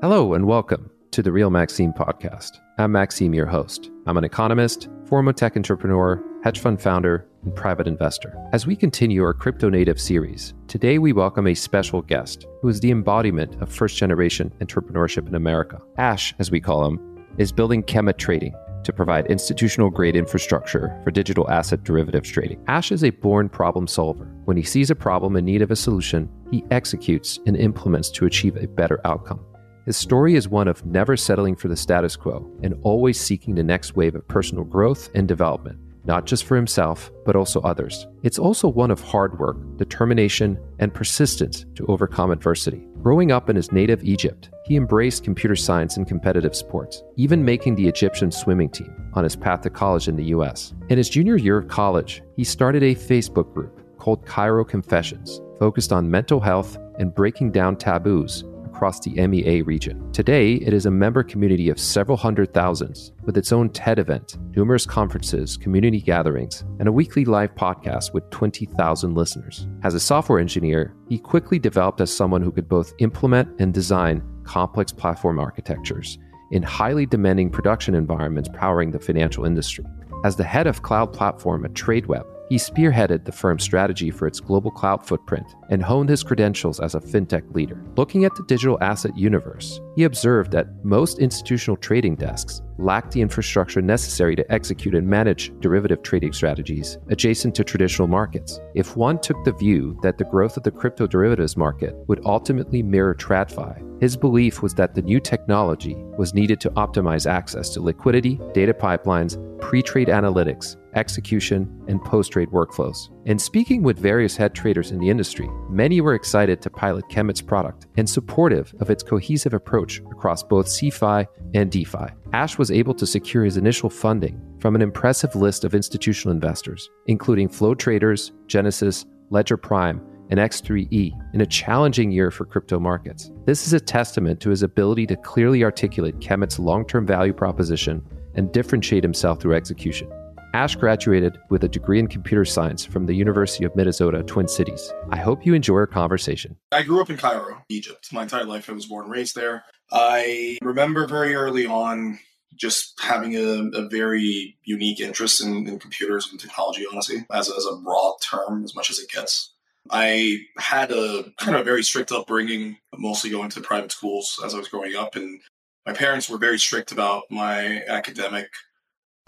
Hello and welcome to the Real Maxime podcast. I'm Maxime, your host. I'm an economist, former tech entrepreneur, hedge fund founder, and private investor. As we continue our crypto native series, today we welcome a special guest who is the embodiment of first generation entrepreneurship in America. Ash, as we call him, is building Kemet Trading to provide institutional grade infrastructure for digital asset derivatives trading. Ash is a born problem solver. When he sees a problem in need of a solution, he executes and implements to achieve a better outcome. His story is one of never settling for the status quo and always seeking the next wave of personal growth and development, not just for himself, but also others. It's also one of hard work, determination, and persistence to overcome adversity. Growing up in his native Egypt, he embraced computer science and competitive sports, even making the Egyptian swimming team on his path to college in the US. In his junior year of college, he started a Facebook group called Cairo Confessions, focused on mental health and breaking down taboos across the MEA region. Today, it is a member community of several hundred thousands, with its own TED event, numerous conferences, community gatherings, and a weekly live podcast with 20,000 listeners. As a software engineer, he quickly developed as someone who could both implement and design complex platform architectures in highly demanding production environments powering the financial industry. As the head of cloud platform at TradeWeb, he spearheaded the firm's strategy for its global cloud footprint and honed his credentials as a fintech leader. Looking at the digital asset universe, he observed that most institutional trading desks lacked the infrastructure necessary to execute and manage derivative trading strategies adjacent to traditional markets. If one took the view that the growth of the crypto derivatives market would ultimately mirror TradFi, his belief was that the new technology was needed to optimize access to liquidity, data pipelines, pre trade analytics, execution, and post trade workflows. And speaking with various head traders in the industry, many were excited to pilot Kemet's product and supportive of its cohesive approach across both CeFi and DeFi. Ash was able to secure his initial funding from an impressive list of institutional investors, including Flow Traders, Genesis, LedgerPrime, and X3E in a challenging year for crypto markets. This is a testament to his ability to clearly articulate Kemet's long term value proposition and differentiate himself through execution. Ash graduated with a degree in computer science from the University of Minnesota, Twin Cities. I hope you enjoy our conversation. I grew up in Cairo, Egypt. My entire life I was born and raised there. I remember very early on just having a, a very unique interest in, in, computers and technology, honestly, as, as a broad term, as much as it gets. I had a kind of very strict upbringing, mostly going to private schools as I was growing up. And my parents were very strict about my academic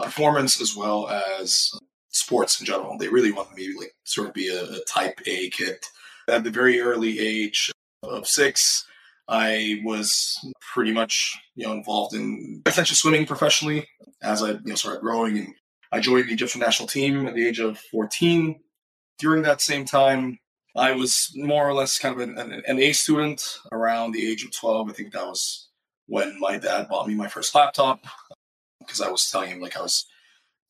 performance as well as sports in general. They really wanted me to like sort of be a, a type A kid. At the very early age of six, I was pretty much you know involved in essentially swimming professionally as I you know started growing and I joined the Egyptian national team at the age of 14. During that same time, I was more or less kind of an, an, A student around the age of 12. I think that was when my dad bought me my first laptop because I was telling him like I was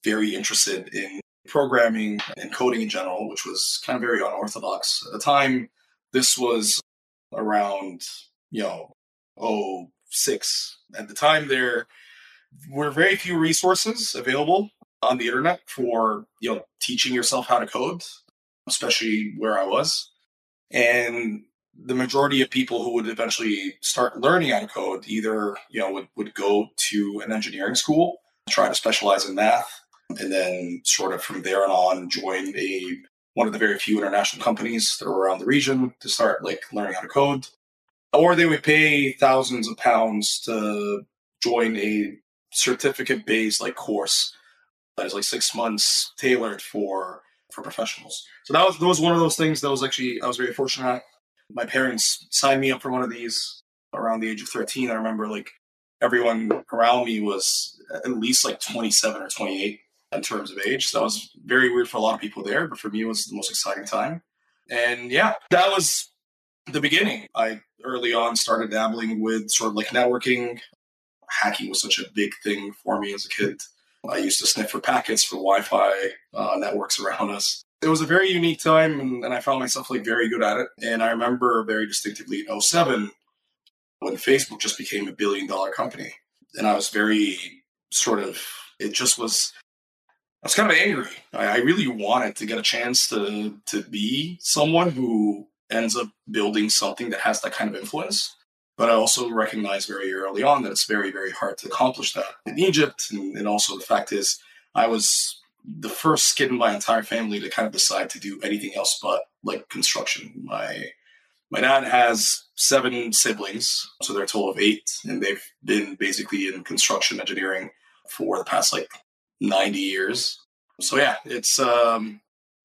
very interested in programming and coding in general, which was kind of very unorthodox at the time. This was around, you know, oh six. At the time, there were very few resources available on the internet for you know teaching yourself how to code especially where I was. And the majority of people who would eventually start learning how to code either, you know, would, would go to an engineering school, try to specialize in math, and then sort of from there on join a one of the very few international companies that are around the region to start like learning how to code. Or they would pay thousands of pounds to join a certificate based like course that is like six months tailored for for professionals. So that was that was one of those things that was actually I was very fortunate. My parents signed me up for one of these around the age of 13. I remember like everyone around me was at least like 27 or 28 in terms of age. So that was very weird for a lot of people there, but for me it was the most exciting time. And yeah, that was the beginning. I early on started dabbling with sort of like networking. Hacking was such a big thing for me as a kid. I used to sniff for packets for Wi-Fi uh, networks around us. It was a very unique time, and, and I found myself like very good at it. And I remember very distinctively in 07 when Facebook just became a billion dollar company, and I was very sort of it just was. I was kind of angry. I, I really wanted to get a chance to to be someone who ends up building something that has that kind of influence. But I also recognized very early on that it's very, very hard to accomplish that in Egypt. And, and also the fact is, I was the first kid in my entire family to kind of decide to do anything else but like construction. My my dad has seven siblings, so they're a total of eight, and they've been basically in construction engineering for the past like 90 years. So yeah, it's um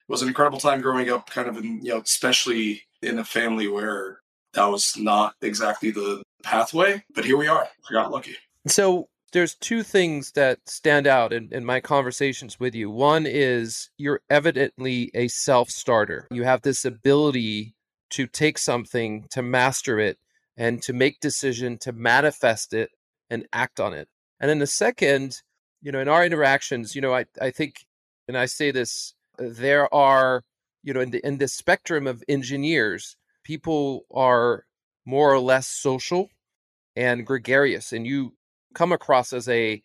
it was an incredible time growing up, kind of in you know, especially in a family where that was not exactly the pathway. But here we are. I got lucky. So there's two things that stand out in, in my conversations with you. One is you're evidently a self starter. You have this ability to take something, to master it, and to make decision, to manifest it and act on it. And then the second, you know, in our interactions, you know, I, I think, and I say this, there are, you know, in the in the spectrum of engineers, people are more or less social and gregarious. And you come across as a,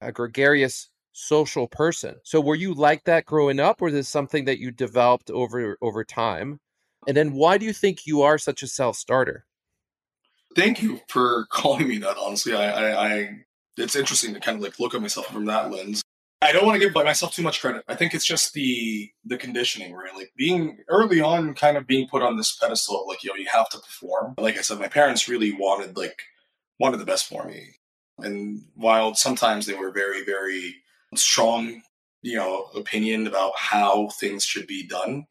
a gregarious social person. So were you like that growing up or is this something that you developed over over time? And then why do you think you are such a self-starter? Thank you for calling me that. Honestly, I, I, I, it's interesting to kind of like look at myself from that lens. I don't want to give myself too much credit. I think it's just the the conditioning, right? Like being early on, kind of being put on this pedestal like, you know, you have to perform. Like I said, my parents really wanted like wanted the best for me. And while sometimes they were very, very strong, you know, opinion about how things should be done,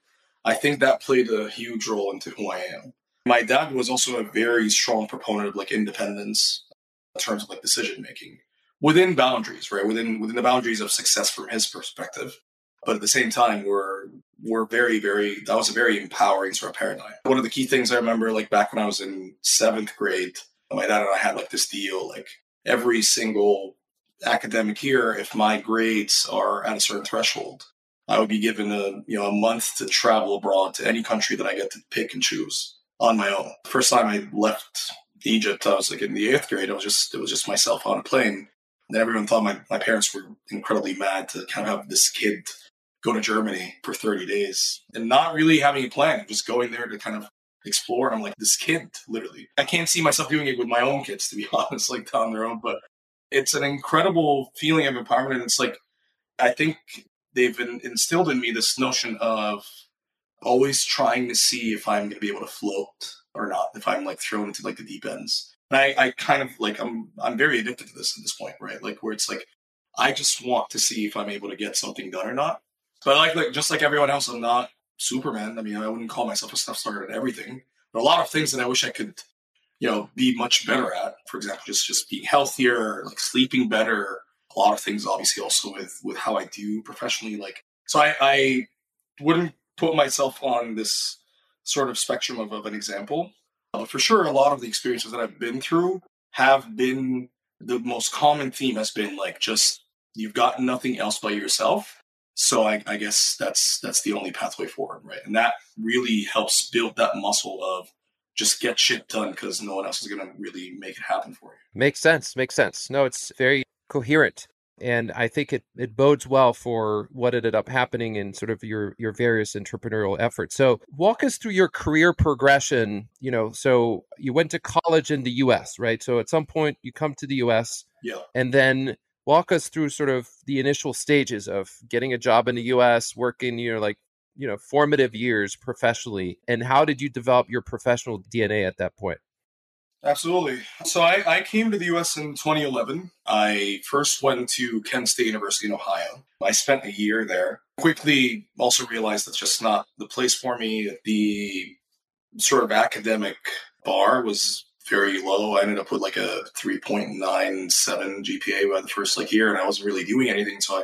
I think that played a huge role into who I am. My dad was also a very strong proponent of like independence in terms of like decision making within boundaries, right? Within within the boundaries of success from his perspective. But at the same time, we're we're very, very that was a very empowering sort of paradigm. One of the key things I remember, like back when I was in seventh grade, my dad and I had like this deal, like every single academic year, if my grades are at a certain threshold, I would be given a you know a month to travel abroad to any country that I get to pick and choose on my own. First time I left Egypt, I was like in the eighth grade. It was just it was just myself on a plane. And everyone thought my, my parents were incredibly mad to kind of have this kid go to Germany for 30 days and not really having a plan, just going there to kind of explore. I'm like, this kid, literally. I can't see myself doing it with my own kids, to be honest, like on their own. But it's an incredible feeling of empowerment. And it's like, I think they've been instilled in me this notion of always trying to see if I'm going to be able to float or not, if I'm like thrown into like the deep ends. And I, I kind of like, I'm, I'm very addicted to this at this point, right? Like where it's like, I just want to see if I'm able to get something done or not. But like, like just like everyone else, I'm not Superman. I mean, I wouldn't call myself a stuff starter at everything. But a lot of things that I wish I could, you know, be much better at. For example, just just being healthier, like sleeping better. A lot of things, obviously, also with with how I do professionally. Like, so I, I wouldn't put myself on this sort of spectrum of, of an example. But for sure, a lot of the experiences that I've been through have been the most common theme has been like just you've got nothing else but yourself so I, I, guess that's that's the only pathway forward, right? And that really helps build that muscle of just get shit done because no one else is going to really make it happen for you. Makes sense. Makes sense. No, it's very coherent, and I think it it bodes well for what ended up happening in sort of your your various entrepreneurial efforts. So walk us through your career progression. You know, so you went to college in the U.S., right? So at some point you come to the U.S. Yeah. And then walk us through sort of the initial stages of getting a job in the US, working, you know, like, you know, formative years professionally, and how did you develop your professional DNA at that point? Absolutely. So I, I came to the US in 2011. I first went to Kent State University in Ohio. I spent a year there. Quickly also realized that's just not the place for me. The sort of academic bar was very low. I ended up with like a 3.97 GPA by the first like year, and I wasn't really doing anything. So I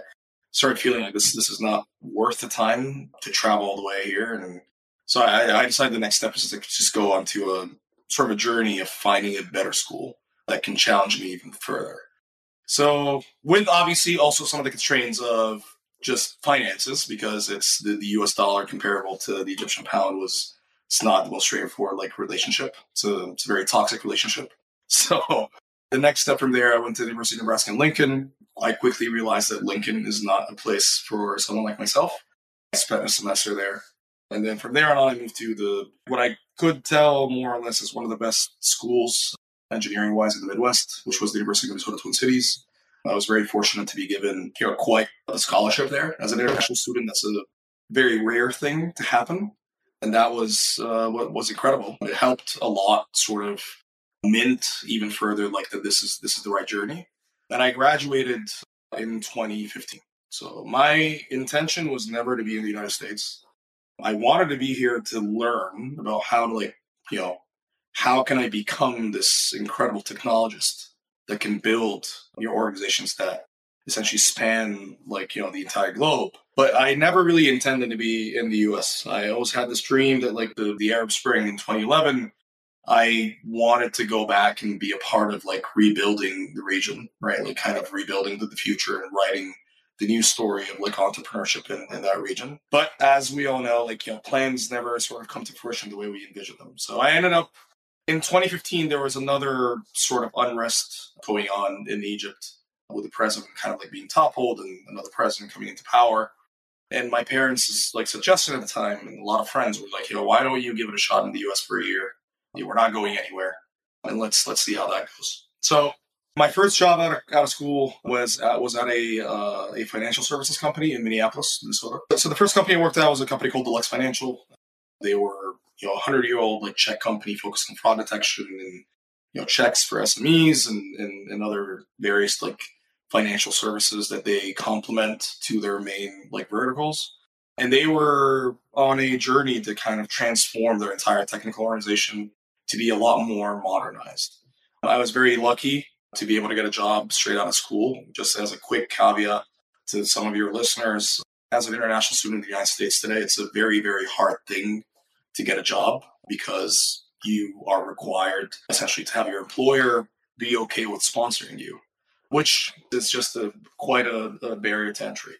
started feeling like this this is not worth the time to travel all the way here. And so I, I decided the next step is to just go on to a sort of a journey of finding a better school that can challenge me even further. So with obviously also some of the constraints of just finances because it's the, the US dollar comparable to the Egyptian pound was it's not the most straightforward like relationship. It's a, it's a very toxic relationship. So the next step from there, I went to the University of Nebraska in Lincoln. I quickly realized that Lincoln is not a place for someone like myself. I spent a semester there. And then from there on, I moved to the what I could tell more or less is one of the best schools engineering wise in the Midwest, which was the University of Minnesota Twin Cities. I was very fortunate to be given know, quite a scholarship there as an international student. That's a very rare thing to happen. And that was uh, what was incredible. It helped a lot sort of mint even further like that this is this is the right journey. And I graduated in 2015. So my intention was never to be in the United States. I wanted to be here to learn about how to like, you know, how can I become this incredible technologist that can build your organizations that essentially span like, you know, the entire globe. But I never really intended to be in the US. I always had this dream that like the, the Arab Spring in 2011 I wanted to go back and be a part of like rebuilding the region, right? Like kind of rebuilding the, future and writing the new story of like entrepreneurship in, in that region. But as we all know, like, you know, plans never sort of come to fruition the way we envisioned them. So I ended up in 2015, there was another sort of unrest going on in Egypt with the president kind of like being toppled and another president coming into power. And my parents' like suggestion at the time, and a lot of friends were like, you know, why don't you give it a shot in the US for a year? we're not going anywhere, and let's let's see how that goes. So my first job out of, out of school was uh, was at a uh, a financial services company in Minneapolis, Minnesota. So the first company I worked at was a company called Deluxe Financial. They were you know a hundred year old like check company focused on fraud detection and you know checks for SMEs and, and, and other various like financial services that they complement to their main like verticals. And they were on a journey to kind of transform their entire technical organization to be a lot more modernized. I was very lucky to be able to get a job straight out of school. Just as a quick caveat to some of your listeners, as an international student in the United States today, it's a very, very hard thing to get a job because you are required essentially to have your employer be okay with sponsoring you, which is just a quite a, a barrier to entry.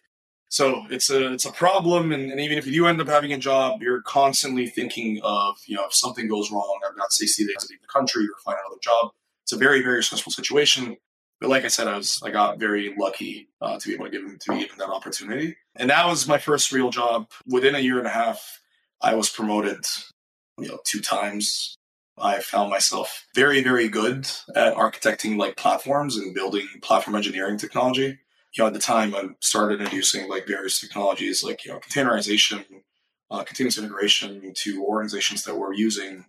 So it's a it's a problem, and, and, even if you do end up having a job, you're constantly thinking of you know if something goes wrong, I've got 60 days to leave the country or find another job. It's a very very stressful situation. But like I said, I was I got very lucky uh, to be able to give to be given that opportunity, and that was my first real job. Within a year and a half, I was promoted, you know, two times. I found myself very very good at architecting like platforms and building platform engineering technology you know, at the time I started introducing like various technologies like, you know, containerization, uh, continuous integration to organizations that were using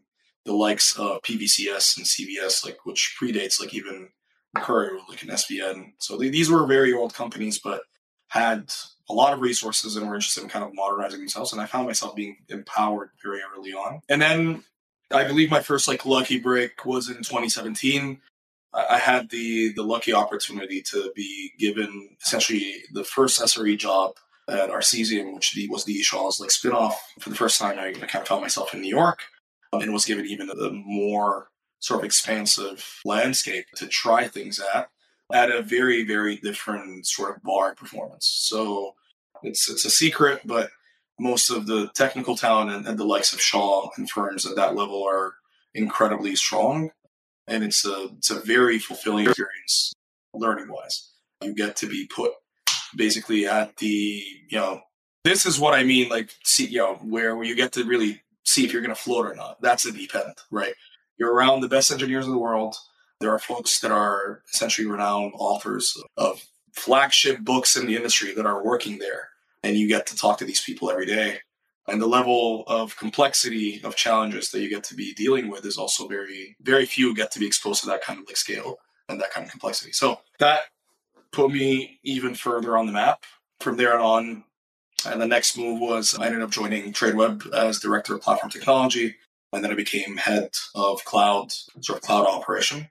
the likes of PVCS and CVS, like which predates like even Courier, like an SVN. So they, these were very old companies, but had a lot of resources and were interested in kind of modernizing themselves. And I found myself being empowered very early on. And then I believe my first like lucky break was in 2017 I had the the lucky opportunity to be given essentially the first SRE job at Arcesium, which the, was the Shaw's like spinoff. For the first time, I, I kind of found myself in New York um, and was given even a more sort of expansive landscape to try things at at a very very different sort of bar performance. So it's it's a secret, but most of the technical talent and, and the likes of Shaw and firms at that level are incredibly strong and it's a it's a very fulfilling experience learning wise. You get to be put basically at the you know this is what I mean like see you know where, where you get to really see if you're going to float or not. That's a deep end, right? You're around the best engineers in the world. There are folks that are essentially renowned authors of flagship books in the industry that are working there, and you get to talk to these people every day. And the level of complexity of challenges that you get to be dealing with is also very very few get to be exposed to that kind of like scale and that kind of complexity. So that put me even further on the map. From there on and the next move was i ended up joining tradeweb as director of platform technology and then i became head of cloud sort of cloud operation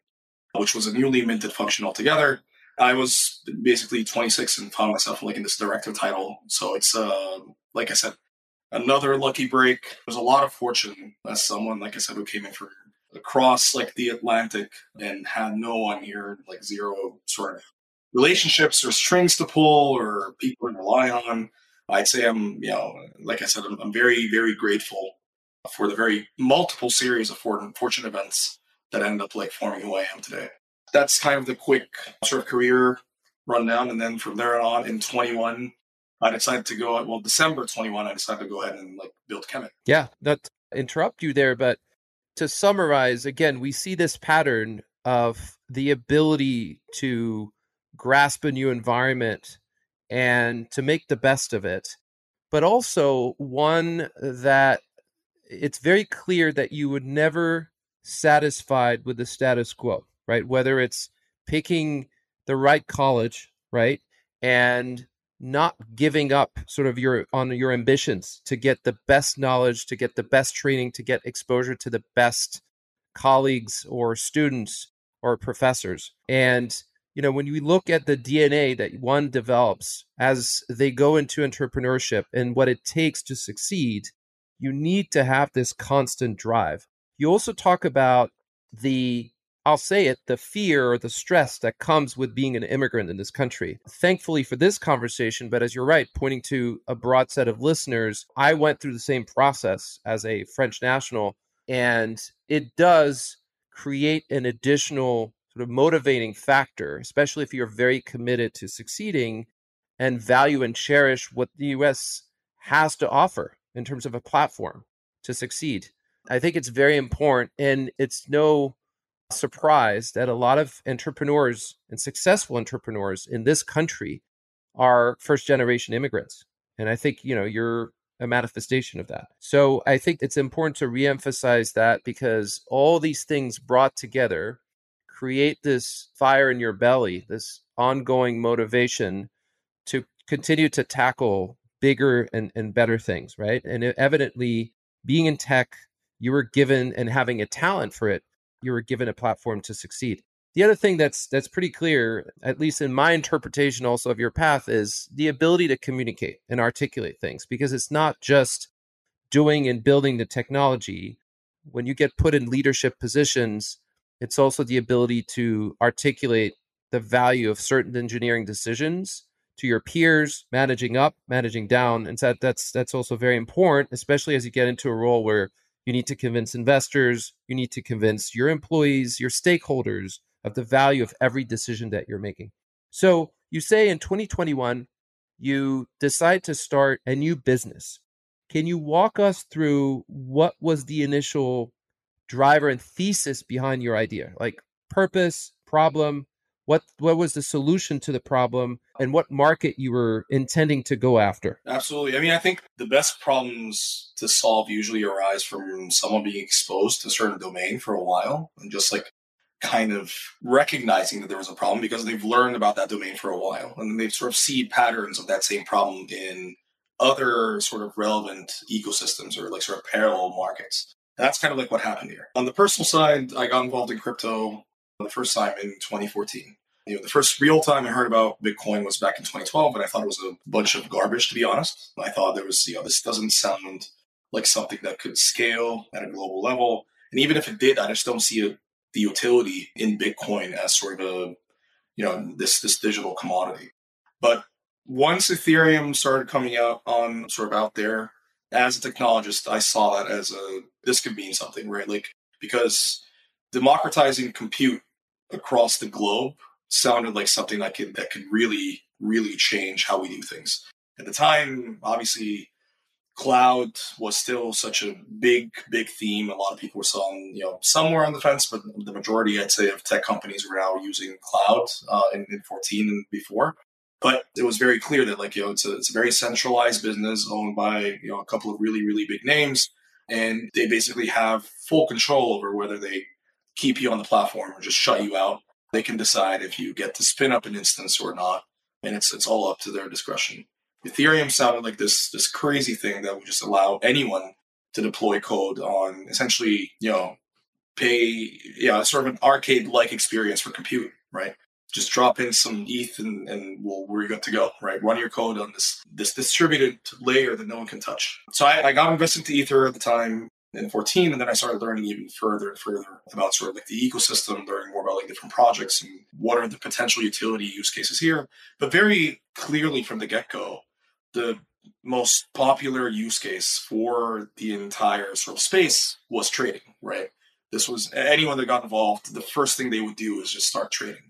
which was a newly minted function altogether I was basically 26 and found myself like in this director title. So it's uh, like I said, another lucky break. There's a lot of fortune as someone, like I said, who came in from across like the Atlantic and had no one here, like zero sort of relationships or strings to pull or people to rely on. I'd say I'm, you know, like I said, I'm, I'm very, very grateful for the very multiple series of fortune events that end up like forming who I am today. That's kind of the quick sort of career rundown. And then from there on in 21, I decided to go well December 21 I decided to go ahead and like build Kemet. Yeah, that interrupt you there but to summarize again we see this pattern of the ability to grasp a new environment and to make the best of it, but also one that it's very clear that you would never satisfied with the status quo, right? Whether it's picking the right college, right? And not giving up sort of your on your ambitions to get the best knowledge, to get the best training, to get exposure to the best colleagues or students or professors. And you know, when you look at the DNA that one develops as they go into entrepreneurship and what it takes to succeed, you need to have this constant drive. You also talk about the I'll say it, the fear or the stress that comes with being an immigrant in this country. Thankfully for this conversation, but as you're right, pointing to a broad set of listeners, I went through the same process as a French national, and it does create an additional sort of motivating factor, especially if you're very committed to succeeding and value and cherish what the US has to offer in terms of a platform to succeed. I think it's very important. And it's no surprise that a lot of entrepreneurs and successful entrepreneurs in this country are first generation immigrants. And I think, you know, you're a manifestation of that. So I think it's important to reemphasize that because all these things brought together create this fire in your belly, this ongoing motivation to continue to tackle bigger and, and better things, right? And evidently, being in tech, you were given and having a talent for it, you were given a platform to succeed. The other thing that's that's pretty clear, at least in my interpretation also of your path, is the ability to communicate and articulate things because it's not just doing and building the technology. When you get put in leadership positions, it's also the ability to articulate the value of certain engineering decisions to your peers, managing up, managing down. And so that's that's also very important, especially as you get into a role where you need to convince investors, you need to convince your employees, your stakeholders of the value of every decision that you're making. So you say in 2021, you decide to start a new business. Can you walk us through what was the initial driver and thesis behind your idea? Like purpose, problem, what what was the solution to the problem and what market you were intending to go after? Absolutely. I mean i think the best problems to solve usually arise from someone being exposed to a certain domain for a while and just like kind of recognizing that there was a problem because they've learned about that domain for a while. And they've sort of seen patterns of that same problem in other sort of relevant ecosystems or like sort of parallel markets. That's kind of like what happened here. On the personal side i got involved in crypto the first time in 2014 you know, the first real time I heard about Bitcoin was back in 2012, and I thought it was a bunch of garbage, to be honest. I thought there was, you know, this doesn't sound like something that could scale at a global level. And even if it did, I just don't see a, the utility in Bitcoin as sort of a, you know, this this digital commodity. But once Ethereum started coming out on sort of out there, as a technologist, I saw that as a this could mean something, right? Like because democratizing compute across the globe sounded like something that could that could really really change how we do things. At the time, obviously, cloud was still such a big big theme. A lot of people were selling, you know, somewhere on the fence, but the majority, I'd say, of tech companies were now using cloud uh, in, in 14 and before. But it was very clear that, like, you know, it's a, it's a very centralized business owned by, you know, a couple of really, really big names. And they basically have full control over whether they keep you on the platform or just shut you out they can decide if you get to spin up an instance or not, and it's it's all up to their discretion. Ethereum sounded like this this crazy thing that would just allow anyone to deploy code on essentially, you know, pay yeah, sort of an arcade like experience for compute, right? Just drop in some ETH and, and well, we're good to go, right? Run your code on this this distributed layer that no one can touch. So I, I got invested into Ether at the time in 14 and then i started learning even further and further about sort of like the ecosystem learning more about like different projects and what are the potential utility use cases here. But very clearly from the get-go the most popular use case for the entire sort of space was trading right? This was anyone that got involved the first thing they would do is just start trading.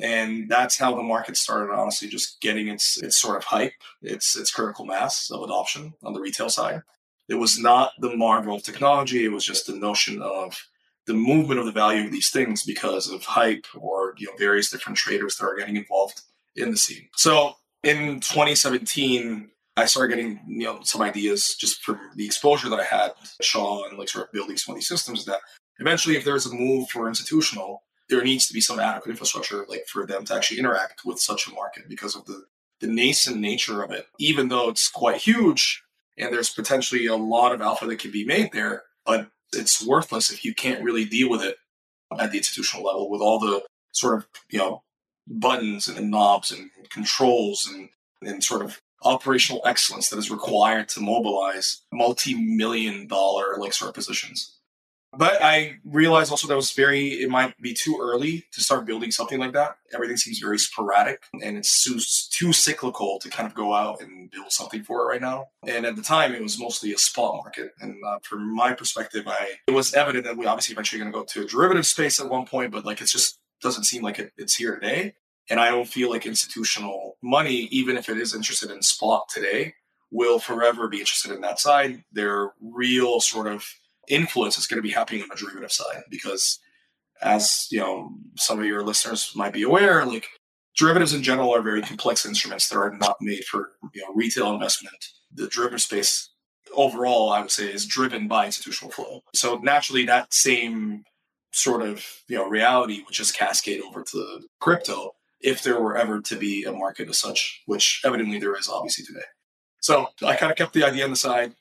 And that's how the market started honestly just getting its its sort of hype its its critical mass of adoption on the retail side it was not the marvel of technology. It was just the notion of the movement of the value of these things because of hype or you know various different traders that are getting involved in the scene. So in 2017, I started getting you know some ideas just from the exposure that I had Shaw and like sort of building some of these systems that eventually if there's a move for institutional, there needs to be some adequate infrastructure like for them to actually interact with such a market because of the the nascent nature of it. Even though it's quite huge and there's potentially a lot of alpha that can be made there, but it's worthless if you can't really deal with it at the institutional level with all the sort of you know buttons and knobs and controls and and sort of operational excellence that is required to mobilize multi-million dollar like sort of positions but I realized also that was very, it might be too early to start building something like that. Everything seems very sporadic and it's too, too cyclical to kind of go out and build something for it right now. And at the time, it was mostly a spot market. And uh, from my perspective, I it was evident that we obviously eventually going to go to a derivative space at one point, but like it just doesn't seem like it, it's here today. And I don't feel like institutional money, even if it is interested in spot today, will forever be interested in that side. They're real sort of influence is going to be happening on the derivative side because as you know some of your listeners might be aware like derivatives in general are very complex instruments that are not made for you know retail investment. The derivative space overall i would say is driven by institutional flow. So naturally that same sort of you know reality would just cascade over to crypto if there were ever to be a market as such which evidently there is obviously today. So i kind of kept the idea on the side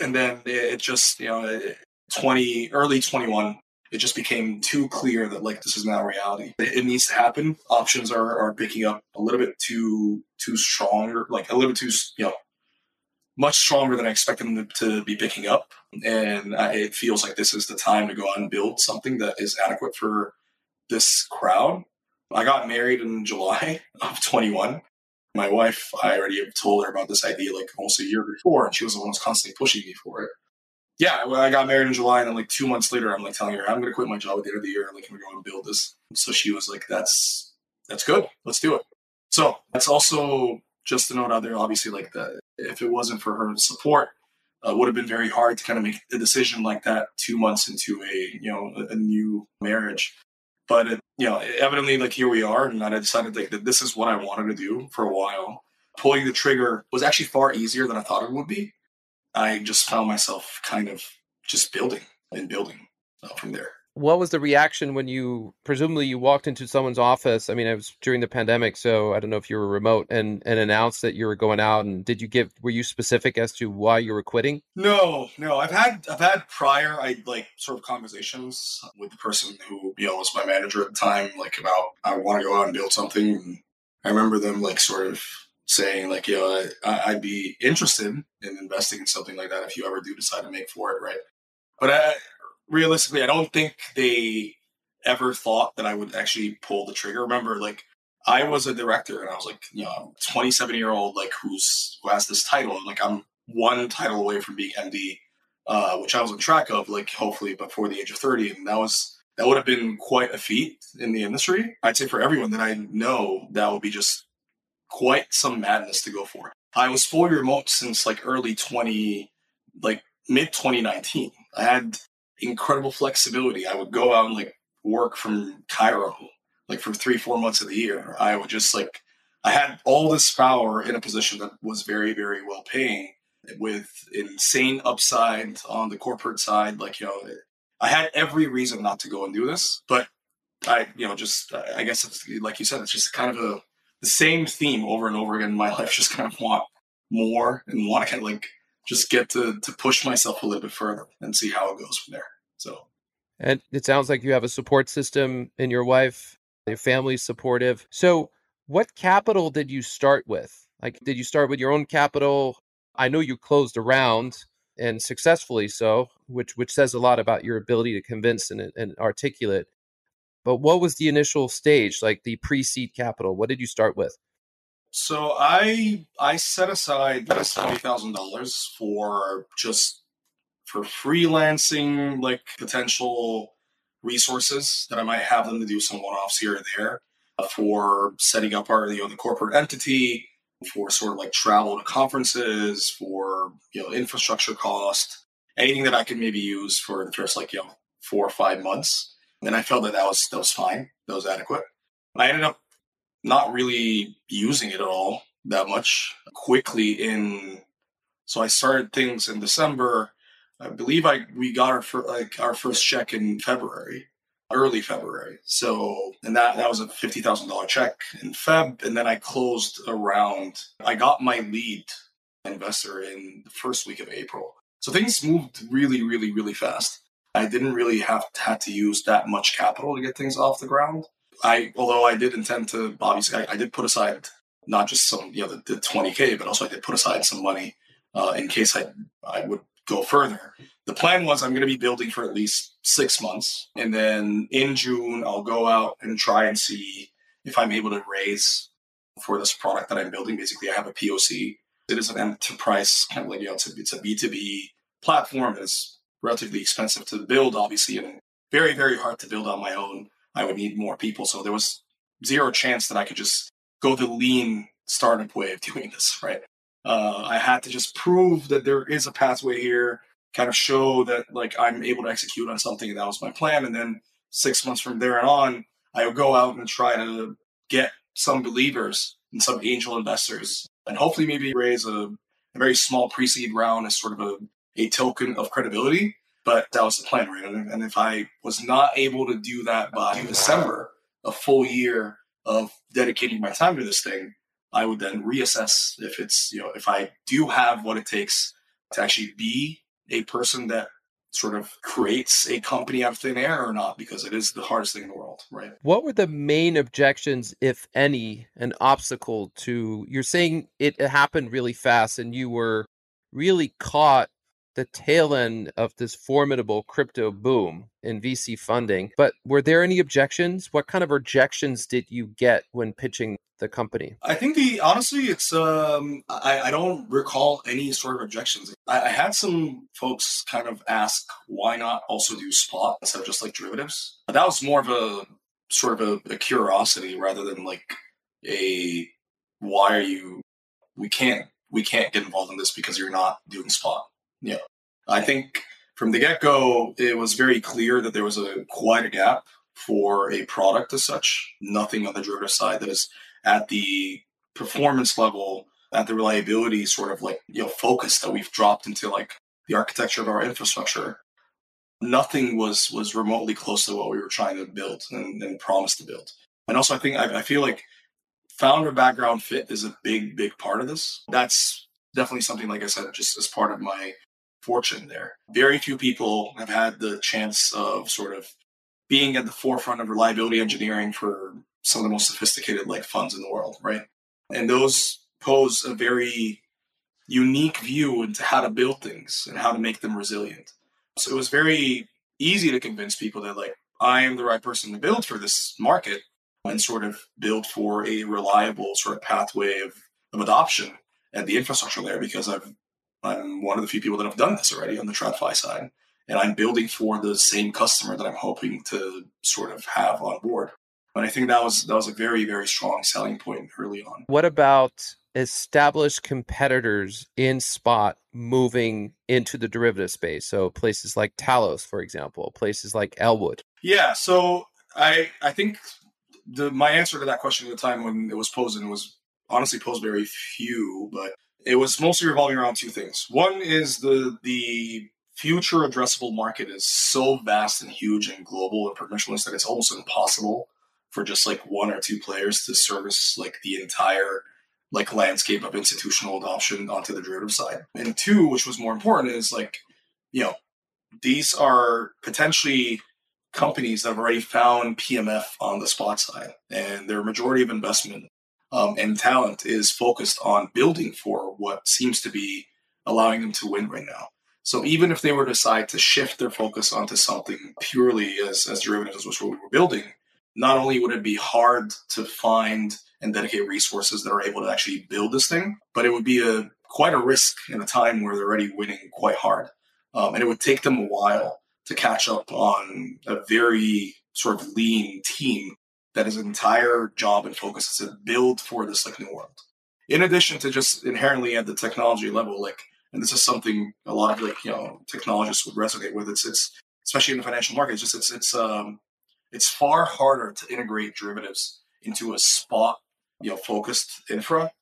and then it just you know 20 early 21 it just became too clear that like this is now reality. It, needs to happen. Options are are picking up a little bit too too strong like a little bit too you know much stronger than i expected them to, to be picking up. And I, it feels like this is the time to go out and build something that is adequate for this crowd. I got married in july of 21 my wife, I already told her about this idea like almost a year before, and she was the one who was constantly pushing me for it. Yeah, well, I got married in July, and then like two months later, I'm like telling her I'm going to quit my job at the end of the year. Like, I'm going to build this. So she was like, "That's that's good. Let's do it." So that's also just a note out there. Obviously, like that, if it wasn't for her support, uh, would have been very hard to kind of make a decision like that two months into a you know a new marriage. But it, you know, evidently, like here we are, and I decided like that this is what I wanted to do for a while. Pulling the trigger was actually far easier than I thought it would be. I just found myself kind of just building and building uh, from there what was the reaction when you presumably you walked into someone's office? I mean it was during the pandemic so i don't know if you were remote and and announced that you were going out and did you give were you specific as to why you were quitting? No no i've had i've had prior i like sort of conversations with the person who you know was my manager at the time like about i want to go out and build something and i remember them like sort of saying like you know I, i'd be interested in investing in something like that if you ever do decide to make for it right? But I, realistically, I don't think they ever thought that I would actually pull the trigger. Remember, like I was a director and I was like, you know, 27 year old, like who's who has this title. And like I'm one title away from being MD, uh, which I was on track of, like hopefully before the age of 30. And that was that would have been quite a feat in the industry. I'd say for everyone that I know, that would be just quite some madness to go for. I was fully remote since like early 20, like mid 2019. I had incredible flexibility. I would go out and like work from Cairo, like for three, four months of the year. I would just like, I had all this power in a position that was very, very well paying with insane upside on the corporate side. Like, you know, I had every reason not to go and do this, but I, you know, just, I guess it's like you said, it's just kind of a, the same theme over and over again in my life. Just kind of want more and want to kind of like just get to to push myself a little bit further and see how it goes from there. So, and it sounds like you have a support system in your wife. Your family's supportive. So, what capital did you start with? Like, did you start with your own capital? I know you closed around and successfully so, which which says a lot about your ability to convince and, and articulate. But what was the initial stage, like the pre-seed capital? What did you start with? So I I set aside seventy thousand dollars for just for freelancing like potential resources that I might have them to do some one offs here or there uh, for setting up our you know the corporate entity for sort of like travel to conferences for you know infrastructure cost anything that I could maybe use for the first like you know four or five months. And I felt that that was, that was fine. That was adequate. I ended up not really using it at all that much quickly in so I started things in December. I believe I we got our fir- like our first check in February, early February. So and that that was a fifty thousand dollar check in Feb, and then I closed around. I got my lead investor in the first week of April. So things moved really, really, really fast. I didn't really have had to use that much capital to get things off the ground. I although I did intend to obviously I, I did put aside not just some you know the, the 20k, but also I did put aside some money uh, in case I I would go further. The plan was I'm going to be building for at least six months, and then in June I'll go out and try and see if I'm able to raise for this product that I'm building. Basically, I have a POC. It is an enterprise kind of like you know it's a, it's a B2B platform. It's relatively expensive to build, obviously, and very very hard to build on my own. I would need more people, so there was zero chance that I could just go the lean startup way of doing this, right? Uh, I had to just prove that there is a pathway here, kind of show that like I'm able to execute on something. That was my plan. And then six months from there and on, I would go out and try to get some believers and some angel investors, and hopefully maybe raise a, a very small pre-seed round as sort of a, a token of credibility. But that was the plan, right? And, if I was not able to do that by December, a full year of dedicating my time to this thing, I would then reassess if it's, you know, if I do have what it takes to actually be a person that sort of creates a company out of thin air or not, because it is the hardest thing in the world, right? What were the main objections, if any, an obstacle to you're saying it happened really fast and you were really caught the tail end of this formidable crypto boom in VC funding. But were there any objections? What kind of objections did you get when pitching the company? I think the honestly, it's um, I, I don't recall any sort of objections. I, I, had some folks kind of ask why not also do spot instead of just like derivatives. That was more of a sort of a, a curiosity rather than like a why are you we can't we can't get involved in this because you're not doing spot yeah. I think from the get go, it was very clear that there was a quite a gap for a product as such. Nothing on the derivative side that is at the performance level, at the reliability sort of like, you know, focus that we've dropped into like the architecture of our infrastructure. Nothing was was remotely close to what we were trying to build and, and promise to build. And also, I think I, I feel like founder background fit is a big, big part of this. That's definitely something, like I said, just as part of my fortune there. Very few people have had the chance of sort of being at the forefront of reliability engineering for some of the most sophisticated like funds in the world, right? And those pose a very unique view into how to build things and how to make them resilient. So it was very easy to convince people that like I am the right person to build for this market and sort of build for a reliable sort of pathway of, of adoption at the infrastructure layer because I've I'm one of the few people that have done this already on the TradFi side. And I'm building for the same customer that I'm hoping to sort of have on board. And I think that was that was a very, very strong selling point early on. What about established competitors in spot moving into the derivative space? So places like Talos, for example, places like Elwood. Yeah. So I I think the my answer to that question at the time when it was posed and was honestly posed very few, but it was mostly revolving around two things. One is the the future addressable market is so vast and huge and global and permissionless that it's almost impossible for just like one or two players to service like the entire like landscape of institutional adoption onto the derivative side. And two, which was more important, is like, you know, these are potentially companies that have already found PMF on the spot side, and their majority of investment um, and talent is focused on building for what seems to be allowing them to win right now. So even if they were to decide to shift their focus onto something purely as, as derivatives, which we were building, not only would it be hard to find and dedicate resources that are able to actually build this thing, but it would be a quite a risk in a time where they're already winning quite hard. Um, and it would take them a while to catch up on a very sort of lean team that his entire job and focus is to build for this like new world. In addition to just inherently at the technology level, like, and this is something a lot of like you know technologists would resonate with. It's it's especially in the financial markets. Just it's it's um it's far harder to integrate derivatives into a spot you know focused infra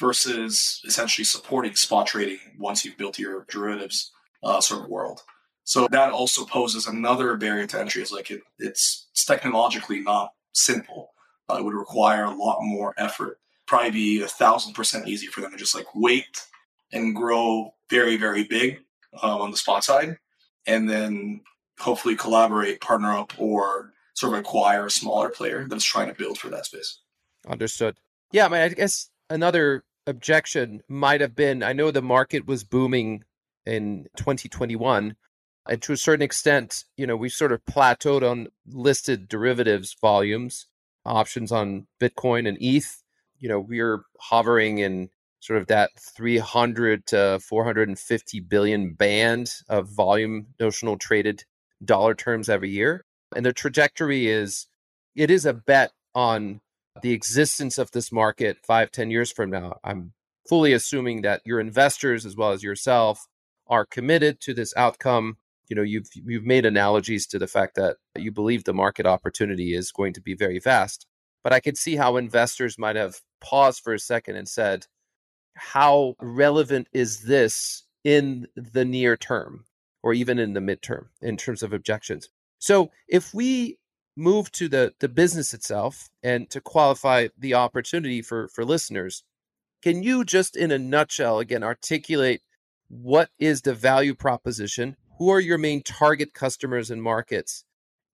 versus essentially supporting spot trading once you've built your derivatives uh, sort of world. So that also poses another barrier to entry. Is like it, it's, it's technologically not simple. It would require a lot more effort. Probably be a thousand percent easier for them to just like wait and grow very very big um, on the spot side, and then hopefully collaborate, partner up, or sort of acquire a smaller player that's trying to build for that space. Understood. Yeah, I mean, I guess another objection might have been I know the market was booming in 2021 and to a certain extent, you know, we sort of plateaued on listed derivatives volumes, options on Bitcoin and ETH. You know, we're hovering in sort of that 300 to 450 billion band of volume notional traded dollar terms every year. And the trajectory is it is a bet on the existence of this market five, ten years from now. I'm fully assuming that your investors as well as yourself are committed to this outcome you know you've you've made analogies to the fact that you believe the market opportunity is going to be very vast but i could see how investors might have paused for a second and said how relevant is this in the near term or even in the midterm in terms of objections? So if we move to the the business itself and to qualify the opportunity for for listeners can you just in a nutshell again articulate what is the value proposition who are your main target customers and markets?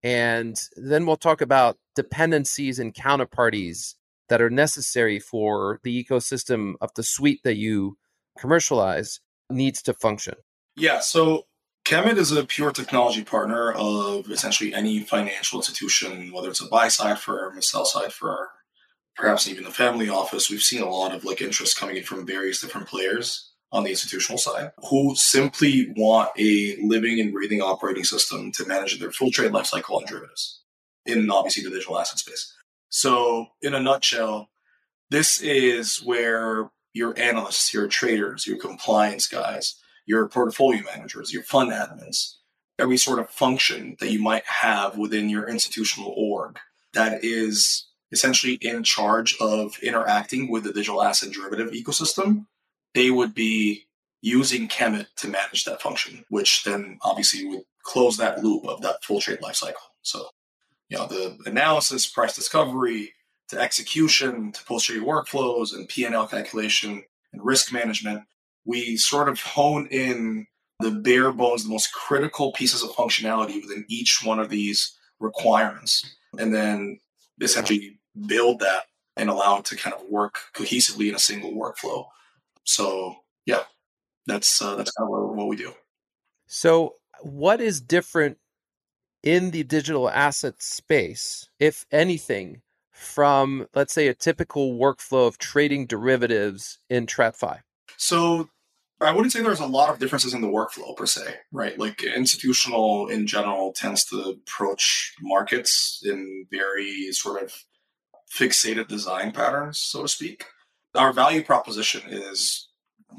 And then we'll talk about dependencies and counterparties that are necessary for the ecosystem of the suite that you commercialize needs to function. Yeah so Kemet is a pure technology partner of essentially any financial institution, whether it's a buy side firm, a sell side firm, perhaps even a family office. We've seen a lot of like interest coming in from various different players on the institutional side who simply want a living and breathing operating system to manage their full trade lifecycle on derivatives in obviously the digital asset space. So, in a nutshell, this is where your analysts, your traders, your compliance guys, your portfolio managers, your fund admins, every sort of function that you might have within your institutional org that is essentially in charge of interacting with the digital asset derivative ecosystem they would be using Kemet to manage that function, which then obviously would close that loop of that full trade lifecycle. So, you know, the analysis, price discovery, to execution, to post trade workflows and P&L calculation and risk management, we sort of hone in the bare bones, the most critical pieces of functionality within each one of these requirements, and then essentially build that and allow it to kind of work cohesively in a single workflow. So yeah, that's uh, that's kind of what we do. So what is different in the digital asset space, if anything, from let's say a typical workflow of trading derivatives in TradFi? So I wouldn't say there's a lot of differences in the workflow per se, right? Like institutional in general tends to approach markets in very sort of fixated design patterns, so to speak our value proposition is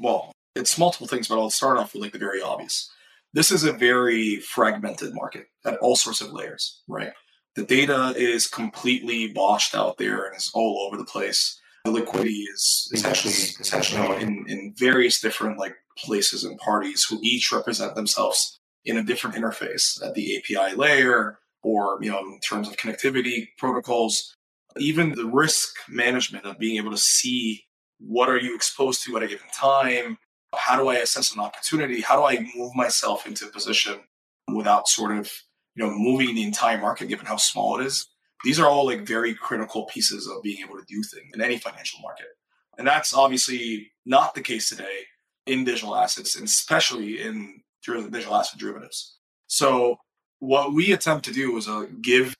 well, it's multiple things, but I'll start off with like the very obvious. This is a very fragmented market at all sorts of layers, right? The data is completely botched out there and is all over the place. The liquidity is essentially essentially in, in various different like places and parties who each represent themselves in a different interface at the API layer or you know in terms of connectivity protocols even the risk management of being able to see what are you exposed to at a given time how do i assess an opportunity how do i move myself into a position without sort of you know moving the entire market given how small it is? These are all like very critical pieces of being able to do things in any financial market. And that's obviously not the case today in digital assets and especially in digital asset derivatives. So what we attempt to do is uh, give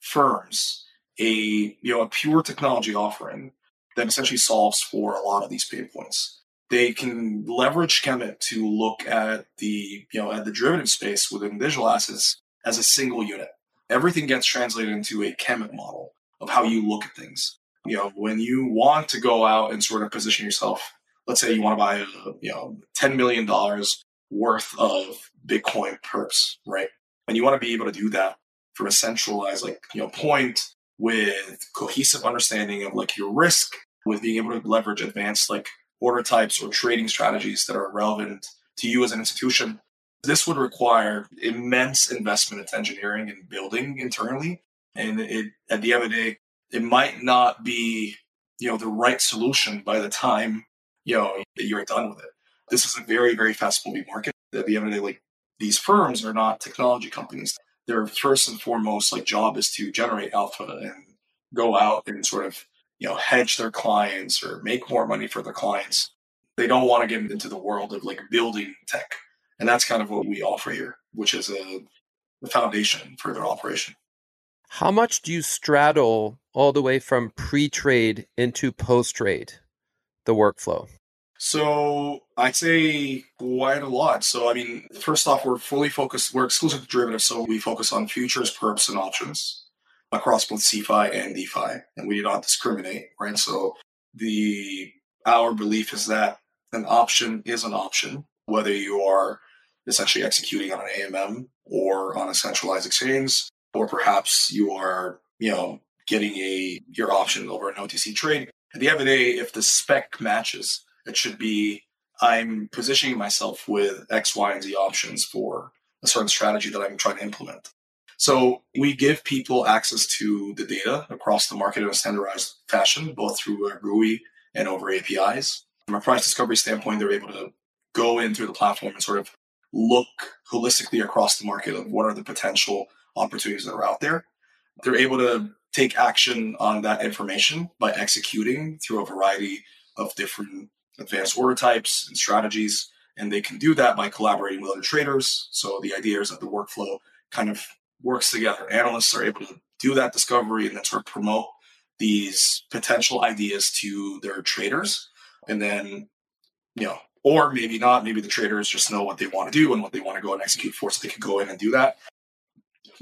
firms a you know a pure technology offering that essentially solves for a lot of these pain points. They can leverage Kemet to look at the you know at the derivative space within digital assets as a single unit. Everything gets translated into a Kemet model of how you look at things. You know, when you want to go out and sort of position yourself, let's say you want to buy a, you know ten million dollars worth of Bitcoin perps, right? And you want to be able to do that from a centralized like you know point with cohesive understanding of like your risk, with being able to leverage advanced like order types or trading strategies that are relevant to you as an institution. This would require immense investment into engineering and building internally. And it, at the end of the day, it might not be, you know, the right solution by the time, you know, that you're done with it. This is a very, very fast moving market. At the end of the day, like these firms are not technology companies. Their first and foremost like job is to generate alpha and go out and sort of, you know, hedge their clients or make more money for their clients. They don't want to get into the world of like building tech. And that's kind of what we offer here, which is a, a foundation for their operation. How much do you straddle all the way from pre trade into post trade, the workflow? So I'd say quite a lot. So I mean, first off, we're fully focused. We're exclusive derivatives, so we focus on futures, perps, and options across both CeFi and DeFi, and we do not discriminate, right? So the our belief is that an option is an option, whether you are essentially executing on an AMM or on a centralized exchange, or perhaps you are, you know, getting a your option over an OTC trade. At the end of the day, if the spec matches, it should be I'm positioning myself with X, Y, and Z options for a certain strategy that I'm trying to implement. So we give people access to the data across the market in a standardized fashion, both through a GUI and over APIs. From a price discovery standpoint, they're able to go in through the platform and sort of look holistically across the market of what are the potential opportunities that are out there. They're able to take action on that information by executing through a variety of different advanced order types and strategies. And they can do that by collaborating with other traders. So the idea is that the workflow kind of works together. Analysts are able to do that discovery and then sort of promote these potential ideas to their traders. And then, you know, or maybe not, maybe the traders just know what they want to do and what they want to go and execute for, so they can go in and do that.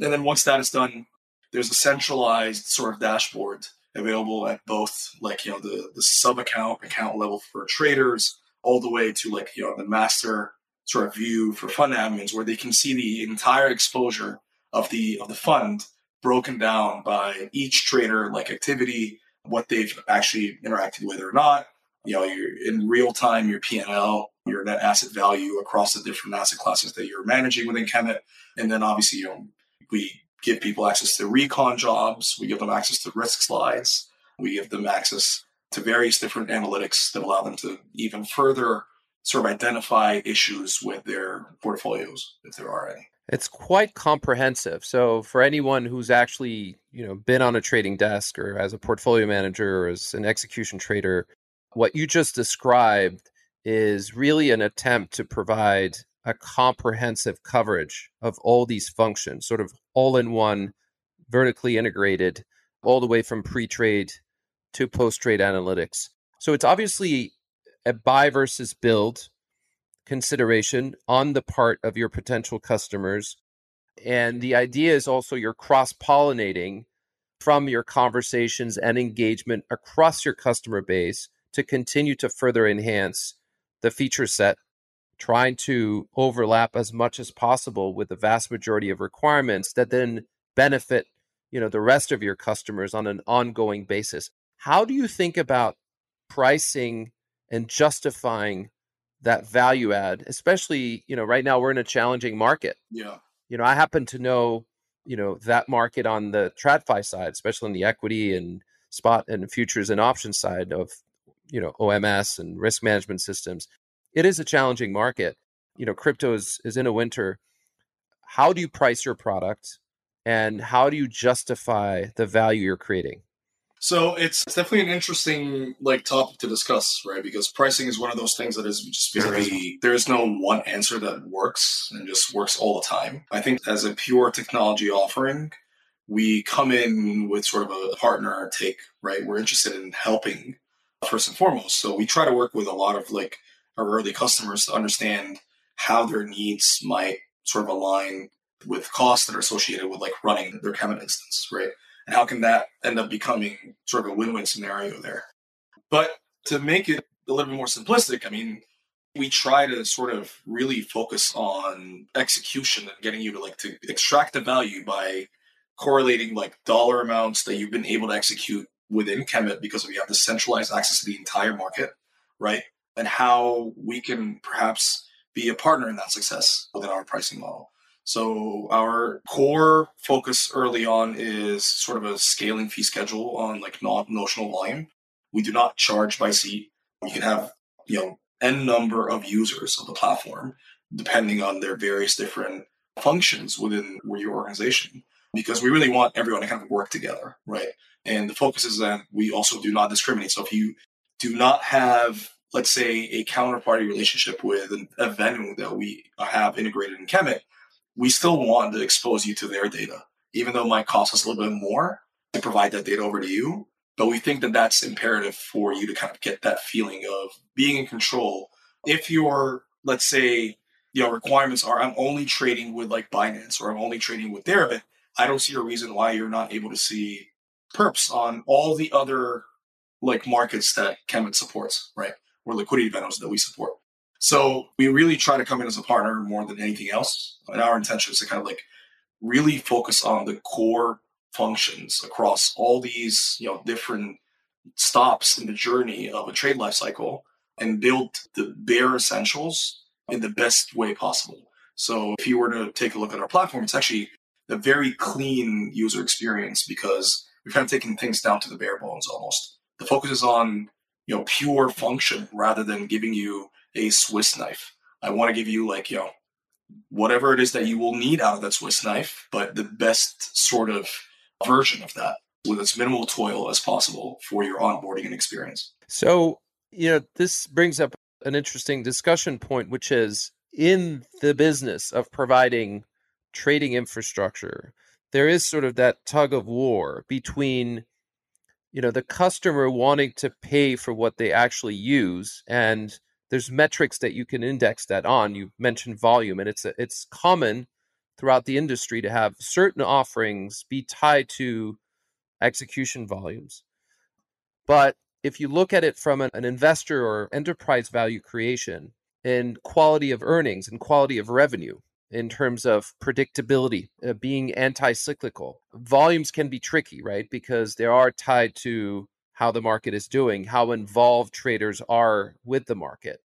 And then once that is done, there's a centralized sort of dashboard available at both like you know the the sub account account level for traders all the way to like you know the master sort of view for fund admins where they can see the entire exposure of the of the fund broken down by each trader like activity what they've actually interacted with or not. You know you're in real time your p&l your net asset value across the different asset classes that you're managing within kemet. And then obviously you know we give people access to recon jobs. We give them access to risk slides. We give them access to various different analytics that allow them to even further sort of identify issues with their portfolios, if there are any. It's quite comprehensive. So for anyone who's actually, you know, been on a trading desk or as a portfolio manager or as an execution trader, what you just described is really an attempt to provide a comprehensive coverage of all these functions, sort of all in one, vertically integrated, all the way from pre trade to post trade analytics. So it's obviously a buy versus build consideration on the part of your potential customers. And the idea is also you're cross pollinating from your conversations and engagement across your customer base to continue to further enhance the feature set trying to overlap as much as possible with the vast majority of requirements that then benefit you know the rest of your customers on an ongoing basis. How do you think about pricing and justifying that value add especially you know right now we're in a challenging market? Yeah. You know i happen to know you know that market on the tradfi side especially on the equity and spot and futures and options side of you know oms and risk management systems it is a challenging market. You know, crypto is, is in a winter. How do you price your product and how do you justify the value you're creating? So it's definitely an interesting like topic to discuss, right? Because pricing is one of those things that is just very there is no one answer that works and just works all the time. I think as a pure technology offering, we come in with sort of a partner take, right? We're interested in helping first and foremost. So we try to work with a lot of like our early customers to understand how their needs might sort of align with costs that are associated with like running their Kemet instance, right? And how can that end up becoming sort of a win-win scenario there? But to make it a little bit more simplistic, I mean, we try to sort of really focus on execution and getting you to like to extract the value by correlating like dollar amounts that you've been able to execute within Kemet because we have the centralized access to the entire market, right? And how we can perhaps be a partner in that success within our pricing model. So our core focus early on is sort of a scaling fee schedule on like non notional volume. We do not charge by seat. You can have, you know, n number of users of the platform depending on their various different functions within your organization because we really want everyone to kind of work together, right? And the focus is that we also do not discriminate. So if you do not have, let's say, a counterparty relationship with a venue that we have integrated in Kemet, we still want to expose you to their data, even though it might cost us a little bit more to provide that data over to you. But we think that that's imperative for you to kind of get that feeling of being in control. If your, let's say, you know, requirements are I'm only trading with like Binance or I'm only trading with Deribit, I don't see a reason why you're not able to see perps on all the other like markets that Kemet supports, right? Or liquidity venues that we support. So we really try to come in as a partner more than anything else. And our intention is to kind of like really focus on the core functions across all these, you know, different stops in the journey of a trade life cycle and build the bare essentials in the best way possible. So if you were to take a look at our platform, it's actually a very clean user experience because we've kind of taken things down to the bare bones almost. The focus is on, you know, pure function rather than giving you a Swiss knife. I want to give you like, you know, whatever it is that you will need out of that Swiss knife, but the best sort of version of that with as minimal toil as possible for your onboarding and experience. So, you know, this brings up an interesting discussion point, which is in the business of providing trading infrastructure, there is sort of that tug of war between you know the customer wanting to pay for what they actually use and there's metrics that you can index that on. You mentioned volume, and it's a, it's common throughout the industry to have certain offerings be tied to execution volumes. But if you look at it from an, an investor or enterprise value creation and quality of earnings and quality of revenue in terms of predictability, uh, being anti cyclical, volumes can be tricky, right? Because they are tied to how the market is doing, how involved traders are with the market.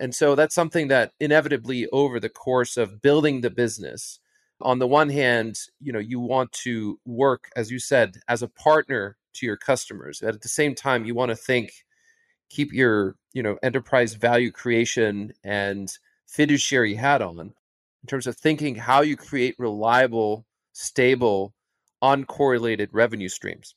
And so that's something that inevitably over the course of building the business, on the one hand, you know, you want to work, as you said, as a partner to your customers. But at the same time, you want to think, keep your, you know, enterprise value creation and fiduciary hat on in terms of thinking how you create reliable, stable, uncorrelated revenue streams.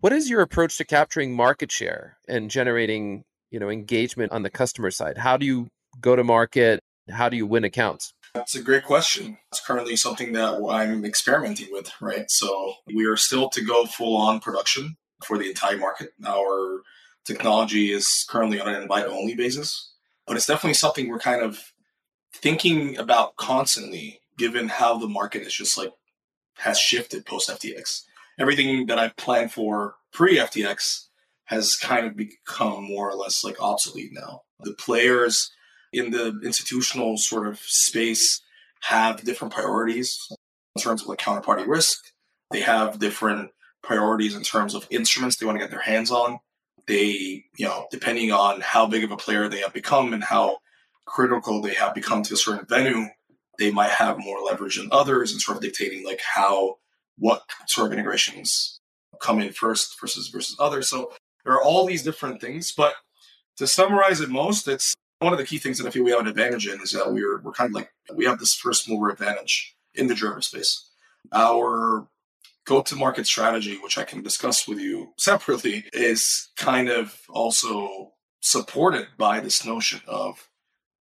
What is your approach to capturing market share and generating you know engagement on the customer side? How do you go to market? How do you win accounts? That's a great question. It's currently something that i'm experimenting with right? So we are still to go full on production for the entire market. Our technology is currently on an invite only basis but it's definitely something we're kind of thinking about constantly given how the market is just like has shifted post ftx everything that i planned for pre ftx has kind of become more or less like obsolete now. The players in the institutional sort of space have different priorities in terms of like counterparty risk. They have different priorities in terms of instruments they want to get their hands on. They, you know, depending on how big of a player they have become and how critical they have become to a certain venue, they might have more leverage than others and sort of dictating like how what sort of integrations come in first versus versus others. So there are all these different things, but to summarize it most, it's one of the key things that I feel we have an advantage in is that we're we're kind of like we have this first mover advantage in the German space. Our go-to-market strategy, which I can discuss with you separately, is kind of also supported by this notion of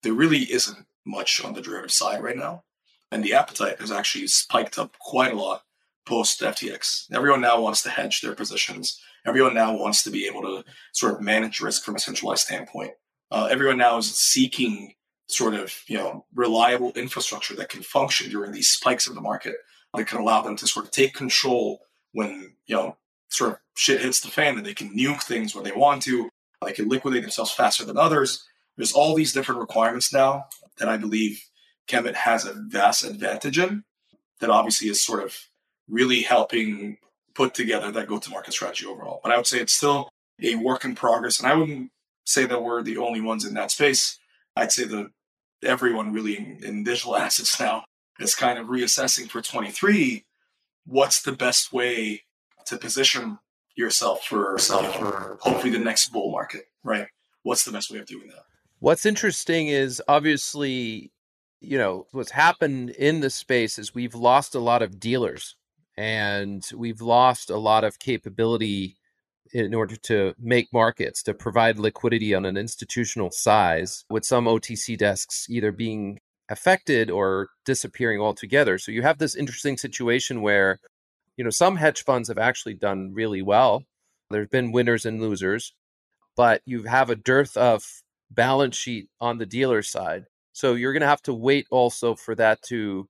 there really isn't much on the derivative side right now. And the appetite has actually spiked up quite a lot post FTX. Everyone now wants to hedge their positions everyone now wants to be able to sort of manage risk from a centralized standpoint. Uh, everyone now is seeking sort of you know reliable infrastructure that can function during these spikes of the market that can allow them to sort of take control when you know sort of shit hits the fan and they can nuke things when they want to they can liquidate themselves faster than others there's all these different requirements now that I believe Kemet has a vast advantage in that obviously is sort of really helping put together that go to market strategy overall. But I would say it's still a work in progress. And I wouldn't say that we're the only ones in that space. I'd say that everyone really in, in digital assets now is kind of reassessing for 23 what's the best way to position yourself for, yourself for hopefully the next bull market, right? What's the best way of doing that? What's interesting is obviously, you know, what's happened in the space is we've lost a lot of dealers and we've lost a lot of capability in order to make markets, to provide liquidity on an institutional size, with some OTC desks either being affected or disappearing altogether. So you have this interesting situation where, you know, some hedge funds have actually done really well. There's been winners and losers, but you have a dearth of balance sheet on the dealer side. So you're going to have to wait also for that to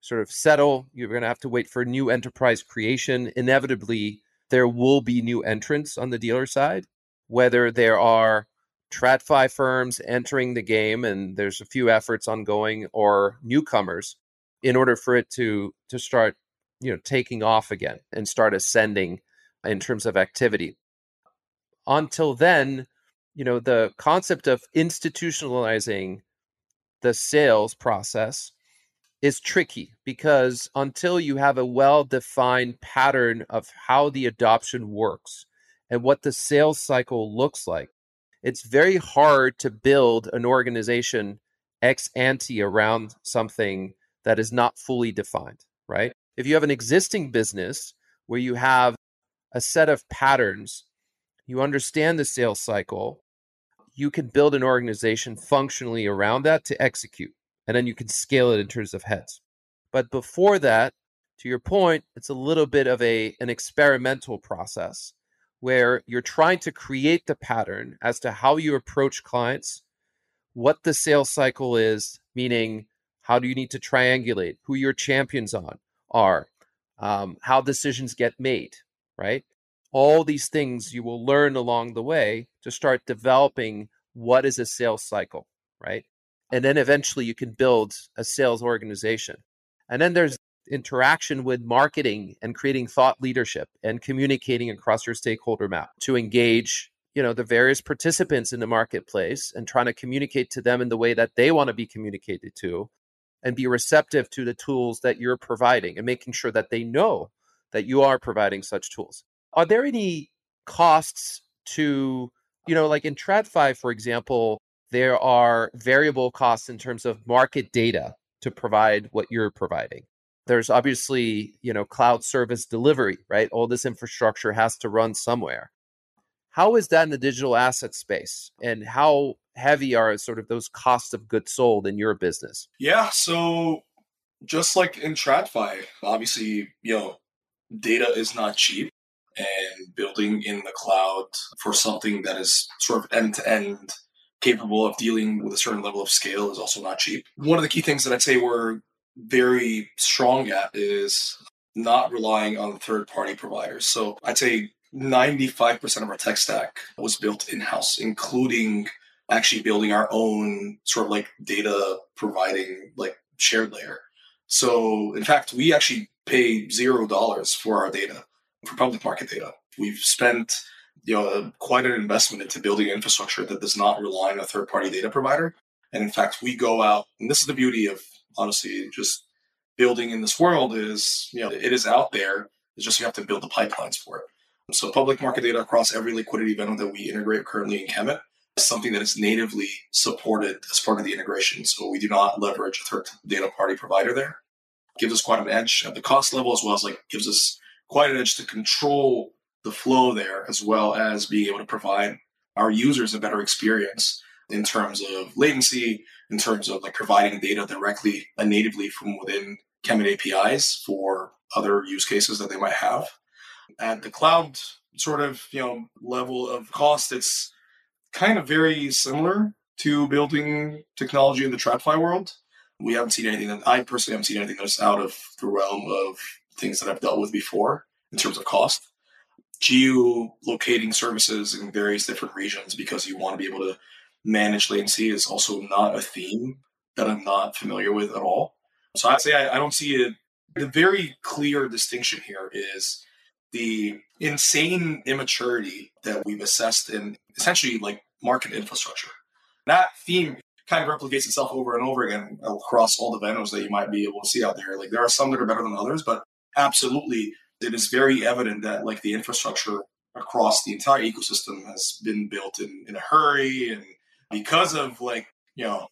sort of settle. You're going to have to wait for new enterprise creation. Inevitably, there will be new entrants on the dealer side, whether there are TradFi firms entering the game and there's a few efforts ongoing or newcomers in order for it to to start you know taking off again and start ascending in terms of activity until then you know the concept of institutionalizing the sales process is tricky because until you have a well defined pattern of how the adoption works and what the sales cycle looks like, it's very hard to build an organization ex ante around something that is not fully defined, right? If you have an existing business where you have a set of patterns, you understand the sales cycle, you can build an organization functionally around that to execute and then you can scale it in terms of heads. But before that, to your point, it's a little bit of a an experimental process where you're trying to create the pattern as to how you approach clients, what the sales cycle is, meaning how do you need to triangulate, who your champions on are, um, how decisions get made, right? All these things you will learn along the way to start developing what is a sales cycle, right? and then eventually you can build a sales organization and then there's interaction with marketing and creating thought leadership and communicating across your stakeholder map to engage you know the various participants in the marketplace and trying to communicate to them in the way that they want to be communicated to and be receptive to the tools that you're providing and making sure that they know that you are providing such tools are there any costs to you know like in tradfi for example there are variable costs in terms of market data to provide what you're providing. There's obviously, you know, cloud service delivery, right? All this infrastructure has to run somewhere. How is that in the digital asset space? And how heavy are sort of those costs of goods sold in your business? Yeah, so just like in TradFi, obviously, you know, data is not cheap and building in the cloud for something that is sort of end to end capable of dealing with a certain level of scale is also not cheap. One of the key things that I'd say we're very strong at is not relying on third party providers. So I'd say 95% of our tech stack was built in house, including actually building our own sort of like data providing like shared layer. So in fact, we actually pay zero dollars for our data, for public market data. We've spent you know quite an investment into building infrastructure that does not rely on a third party data provider. And in fact, we go out, and this is the beauty of honestly just building in this world is you know it is out there. It's just you have to build the pipelines for it. So public market data across every liquidity vendor that we integrate currently in Kemet is something that is natively supported as part of the integration. So we do not leverage a third data party provider there. Gives us quite an edge at the cost level as well as like gives us quite an edge to control the flow there, as well as being able to provide our users a better experience in terms of latency, in terms of like providing data directly and natively from within Kemet APIs for other use cases that they might have. At the cloud sort of you know level of cost, it's kind of very similar to building technology in the TradFi world. We haven't seen anything that I personally haven't seen anything that's out of the realm of things that I've dealt with before in terms of cost geolocating services in various different regions because you want to be able to manage latency is also not a theme that I'm not familiar with at all. So I'd say I, I don't see it. The very clear distinction here is the insane immaturity that we've assessed in essentially like market infrastructure. That theme kind of replicates itself over and over again across all the vendors that you might be able to see out there. Like there are some that are better than others, but absolutely it is very evident that like the infrastructure across the entire ecosystem has been built in, in a hurry and because of like, you know,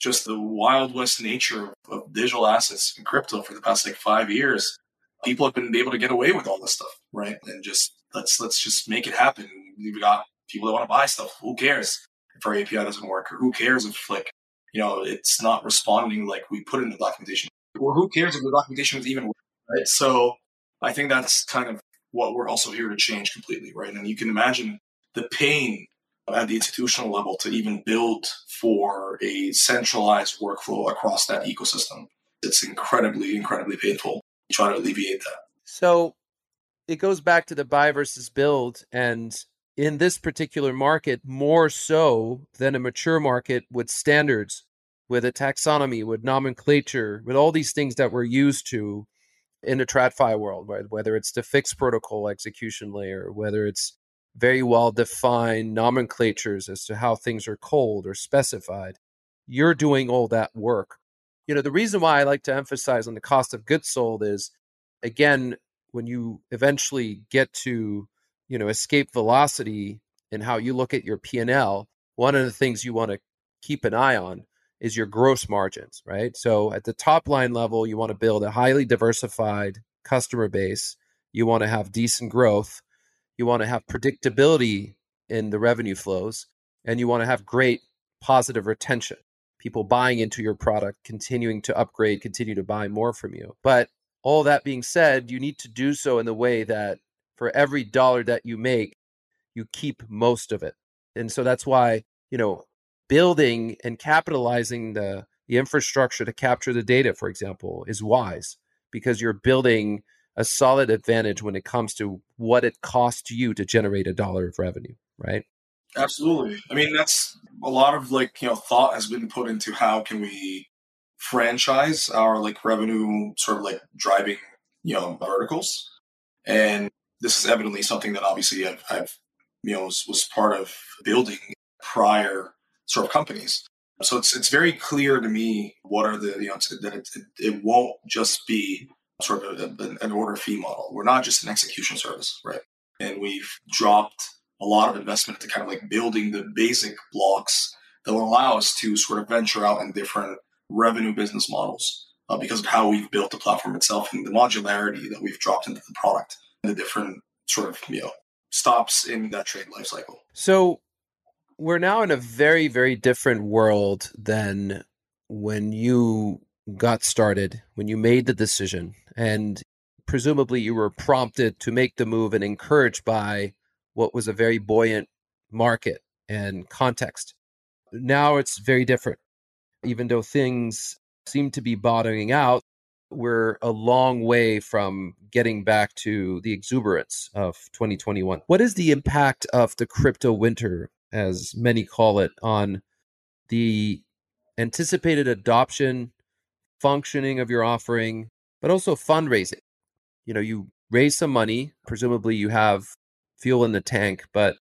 just the wild west nature of digital assets and crypto for the past like five years, people have been able to get away with all this stuff, right? And just let's let's just make it happen. We've got people that want to buy stuff. Who cares if our API doesn't work, or who cares if like you know it's not responding like we put in the documentation, or who cares if the documentation is even right? So I think that's kind of what we're also here to change completely, right? And you can imagine the pain at the institutional level to even build for a centralized workflow across that ecosystem. It's incredibly, incredibly painful. Try to alleviate that. So it goes back to the buy versus build. And in this particular market, more so than a mature market with standards, with a taxonomy, with nomenclature, with all these things that we're used to in the TradFi world, right? Whether it's the FIX protocol execution layer, whether it's very well defined nomenclatures as to how things are called or specified. You're doing all that work. You know, the reason why I like to emphasize on the cost of goods sold is again, when you eventually get to, you know, escape velocity and how you look at your P&L, one of the things you want to keep an eye on is your gross margins, right? So at the top line level, you want to build a highly diversified customer base. You want to have decent growth you want to have predictability in the revenue flows, and you want to have great positive retention. People buying into your product, continuing to upgrade, continue to buy more from you. But all that being said, you need to do so in the way that for every dollar that you make, you keep most of it. And so that's why, you know, building and capitalizing the, the infrastructure to capture the data, for example, is wise because you're building a solid advantage when it comes to what it costs you to generate a dollar of revenue, right? Absolutely. I mean, that's a lot of like, you know, thought has been put into how can we franchise our like revenue sort of like driving, you know, verticals. And this is evidently something that obviously I've, I've you know, was, was part of building prior sort of companies. So it's, it's very clear to me what are the, you know, that it, it, it won't just be sort of a, an order fee model. We're not just an execution service, right? And we've dropped a lot of investment to kind of like building the basic blocks that will allow us to sort of venture out in different revenue business models uh, because of how we've built the platform itself and the modularity that we've dropped into the product and the different sort of you know stops in that trade life cycle. So we're now in a very very different world than when you got started, when you made the decision, and presumably you were prompted to make the move and encouraged by what was a very buoyant market and context. Now it's very different. Even though things seem to be bottoming out, we're a long way from getting back to the exuberance of 2021. What is the impact of the crypto winter, as many call it, on the anticipated adoption functioning of your offering, but also fundraising. You know, you raise some money, presumably you have fuel in the tank, but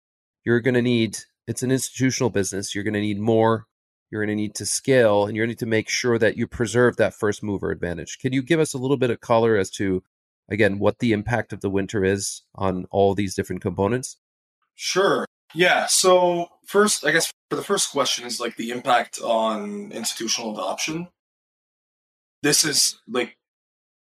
you're going to need it's an institutional business. You're going to need more. You're going to need to scale and you're going to need to make sure that you preserve that first mover advantage. Can you give us a little bit of color as to, again, what the impact of the winter is on all these different components? Sure. Yeah. So, first, I guess for the first question is like the impact on institutional adoption this is like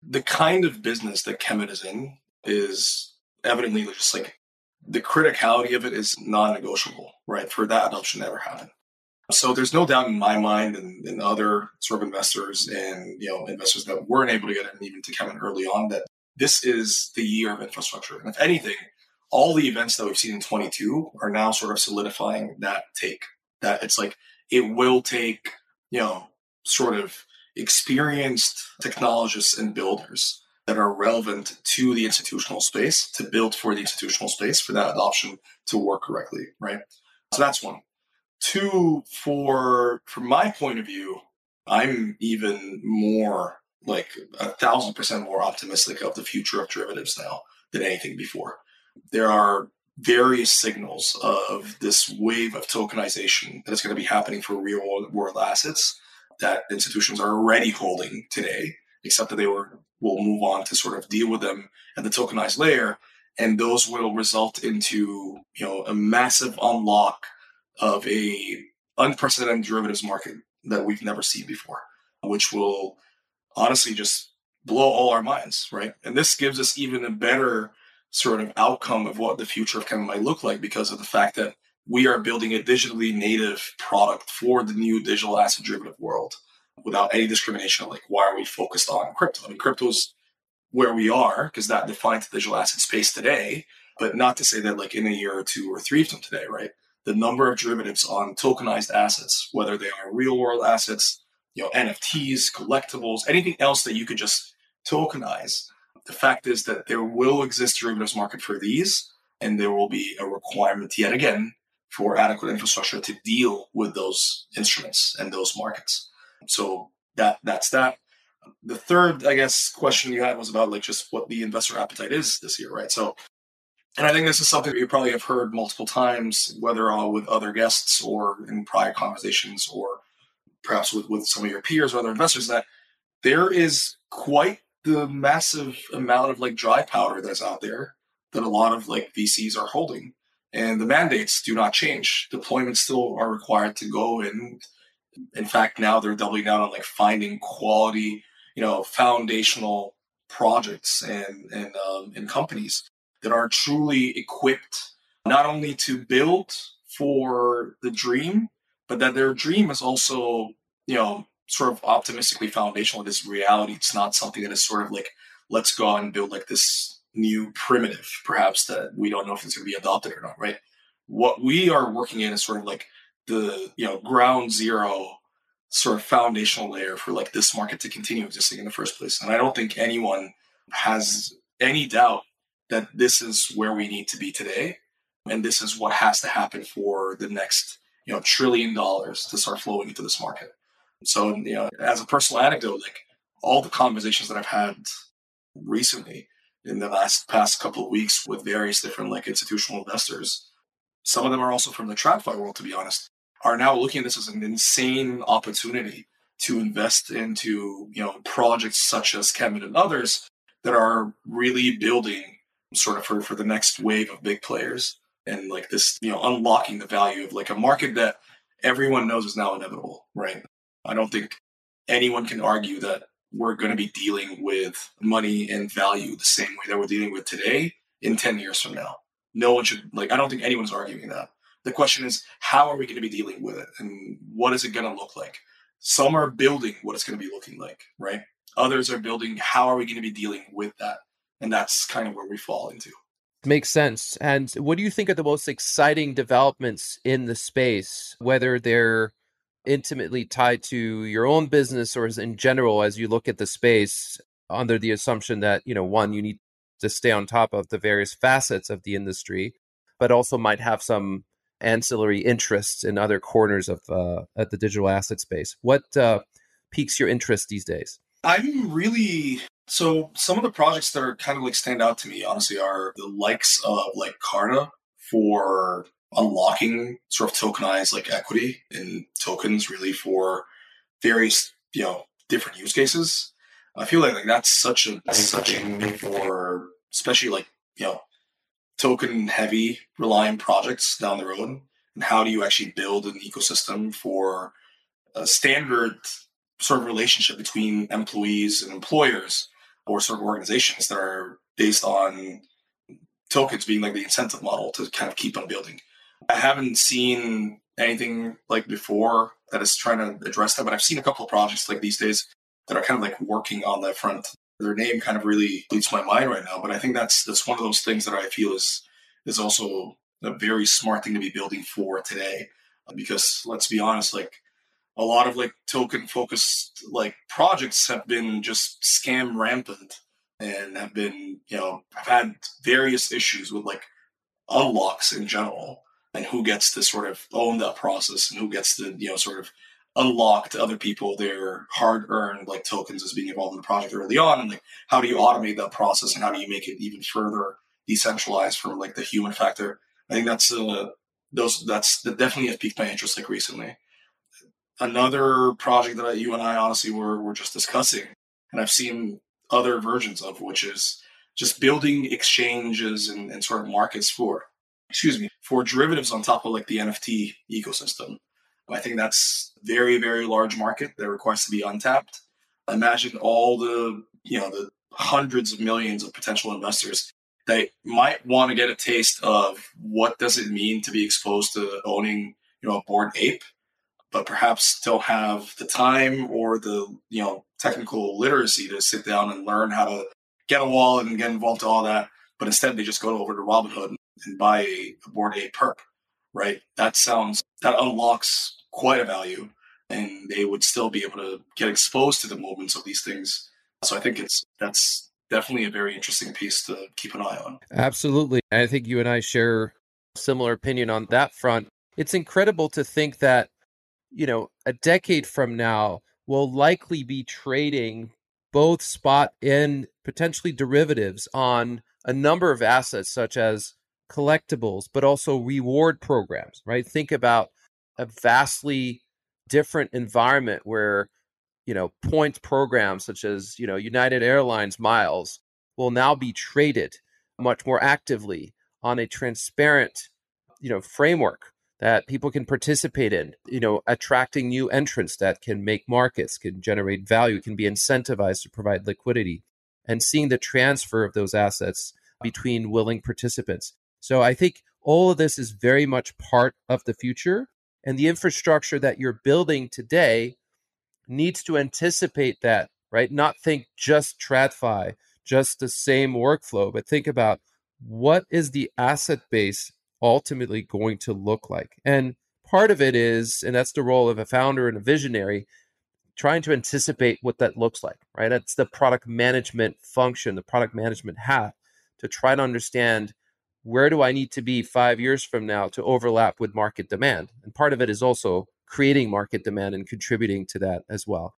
the kind of business that Kemet is in is evidently just like the criticality of it is non-negotiable, right? For that adoption to ever happen. So there's no doubt in my mind and, and other sort of investors and you know investors that weren't able to get in even to Kemet early on that this is the year of infrastructure. And if anything, all the events that we've seen in 22 are now sort of solidifying that take. That it's like it will take, you know, sort of experienced technologists and builders that are relevant to the institutional space to build for the institutional space for that adoption to work correctly, right? So that's one. two, for from my point of view, I'm even more like a thousand percent more optimistic of the future of derivatives now than anything before. There are various signals of this wave of tokenization that is going to be happening for real world assets that institutions are already holding today, except that they were will move on to sort of deal with them at the tokenized layer, and those will result into you know a massive unlock of a unprecedented derivatives market that we've never seen before, which will honestly just blow all our minds, right? And this gives us even a better sort of outcome of what the future of Kemet might look like because of the fact that we are building a digitally native product for the new digital asset derivative world without any discrimination. Like, why are we focused on crypto? I mean, crypto's where we are because that defines the digital asset space today, but not to say that like in a year or two or three from today, right? The number of derivatives on tokenized assets, whether they are real world assets, you know, NFTs, collectibles, anything else that you could just tokenize. The fact is that there will exist a derivatives market for these, and there will be a requirement yet again for adequate infrastructure to deal with those instruments and those markets. So that that's that. The third, I guess, question you had was about like just what the investor appetite is this year, right? So, and I think this is something that you probably have heard multiple times, whether all with other guests or in prior conversations or perhaps with, with some of your peers or other investors, that there is quite the massive amount of like dry powder that's out there that a lot of like VCs are holding and the mandates do not change. Deployments still are required to go and In fact, now they're doubling down on like finding quality, you know, foundational projects and and um, and companies that are truly equipped not only to build for the dream, but that their dream is also, you know, sort of optimistically foundational. This reality. It's not something that is sort of like let's go out and build like this new primitive, perhaps that we don't know if it's going to be adopted or not, right? What we are working in is sort of like the you know ground zero sort of foundational layer for like this market to continue existing in the first place. And I don't think anyone has any doubt that this is where we need to be today. And this is what has to happen for the next, you know, trillion dollars to start flowing into this market. So, you know, as a personal anecdote, like all the conversations that I've had recently in the last past couple of weeks with various different like institutional investors. Some of them are also from the TradFi world, to be honest, are now looking at this as an insane opportunity to invest into you know projects such as Kemet and others that are really building sort of for, for the next wave of big players and like this you know unlocking the value of like a market that everyone knows is now inevitable right i don't think anyone can argue that we're going to be dealing with money and value the same way that we're dealing with today in 10 years from now. No one should, like, I don't think anyone's arguing that. The question is, how are we going to be dealing with it? And what is it going to look like? Some are building what it's going to be looking like, right? Others are building, how are we going to be dealing with that? And that's kind of where we fall into. Makes sense. And what do you think are the most exciting developments in the space, whether they're intimately tied to your own business or in general as you look at the space under the assumption that you know one you need to stay on top of the various facets of the industry but also might have some ancillary interests in other corners of uh, at the digital asset space. What uh, piques your interest these days? I'm really so some of the projects that are kind of like stand out to me honestly are the likes of like Carta for unlocking sort of tokenized like equity in tokens really for various you know different use cases. I feel like, like that's such a such a for especially like you know token heavy reliant projects down the road. And how do you actually build an ecosystem for a standard sort of relationship between employees and employers or sort of organizations that are based on tokens being like the incentive model to kind of keep on building I haven't seen anything like before that is trying to address that, but I've seen a couple of projects like these days that are kind of like working on that front. Their name kind of really leads my mind right now, but I think that's that's one of those things that I feel is is also a very smart thing to be building for today. Uh, because let's be honest, like a lot of like token focused like projects have been just scam rampant and have been, you know, have had various issues with like unlocks in general and who gets to sort of own that process and who gets to you know sort of unlock to other people their hard earned like tokens as being involved in the project early on and like how do you automate that process and how do you make it even further decentralized from like the human factor? I think that's uh those that's that definitely has piqued my interest like recently. Another project that you and i honestly were, were just discussing and i've seen other versions of which is just building exchanges and, and sort of markets for excuse me for derivatives on top of like the nft ecosystem I think that's very, very large market that requires to be untapped. Imagine all the, you know, the hundreds of millions of potential investors that might want to get a taste of what does it mean to be exposed to owning, you know, a Bored Ape, but perhaps still have the time or the, you know, technical literacy to sit down and learn how to get a wallet and get involved to all that. But instead they just go over to Robinhood and buy a, Bored Ape perp, right? That sounds, that unlocks quite a value and they would still be able to get exposed to the movements of these things. So I think it's that's definitely a very interesting piece to keep an eye on. Absolutely. I think you and I share similar opinion on that front. It's incredible to think that, you know, a decade from now we'll likely be trading both spot and potentially derivatives on a number of assets such as collectibles, but also reward programs, right? Think about a vastly different environment where you know point programs such as you know United Airlines miles will now be traded much more actively on a transparent you know framework that people can participate in you know attracting new entrants that can make markets can generate value can be incentivized to provide liquidity and seeing the transfer of those assets between willing participants so i think all of this is very much part of the future and the infrastructure that you're building today needs to anticipate that, right? Not think just TradFi, just the same workflow, but think about what is the asset base ultimately going to look like? And part of it is, and that's the role of a founder and a visionary, trying to anticipate what that looks like, right? That's the product management function, the product management hat to try to understand where do I need to be five years from now to overlap with market demand? And part of it is also creating market demand and contributing to that as well.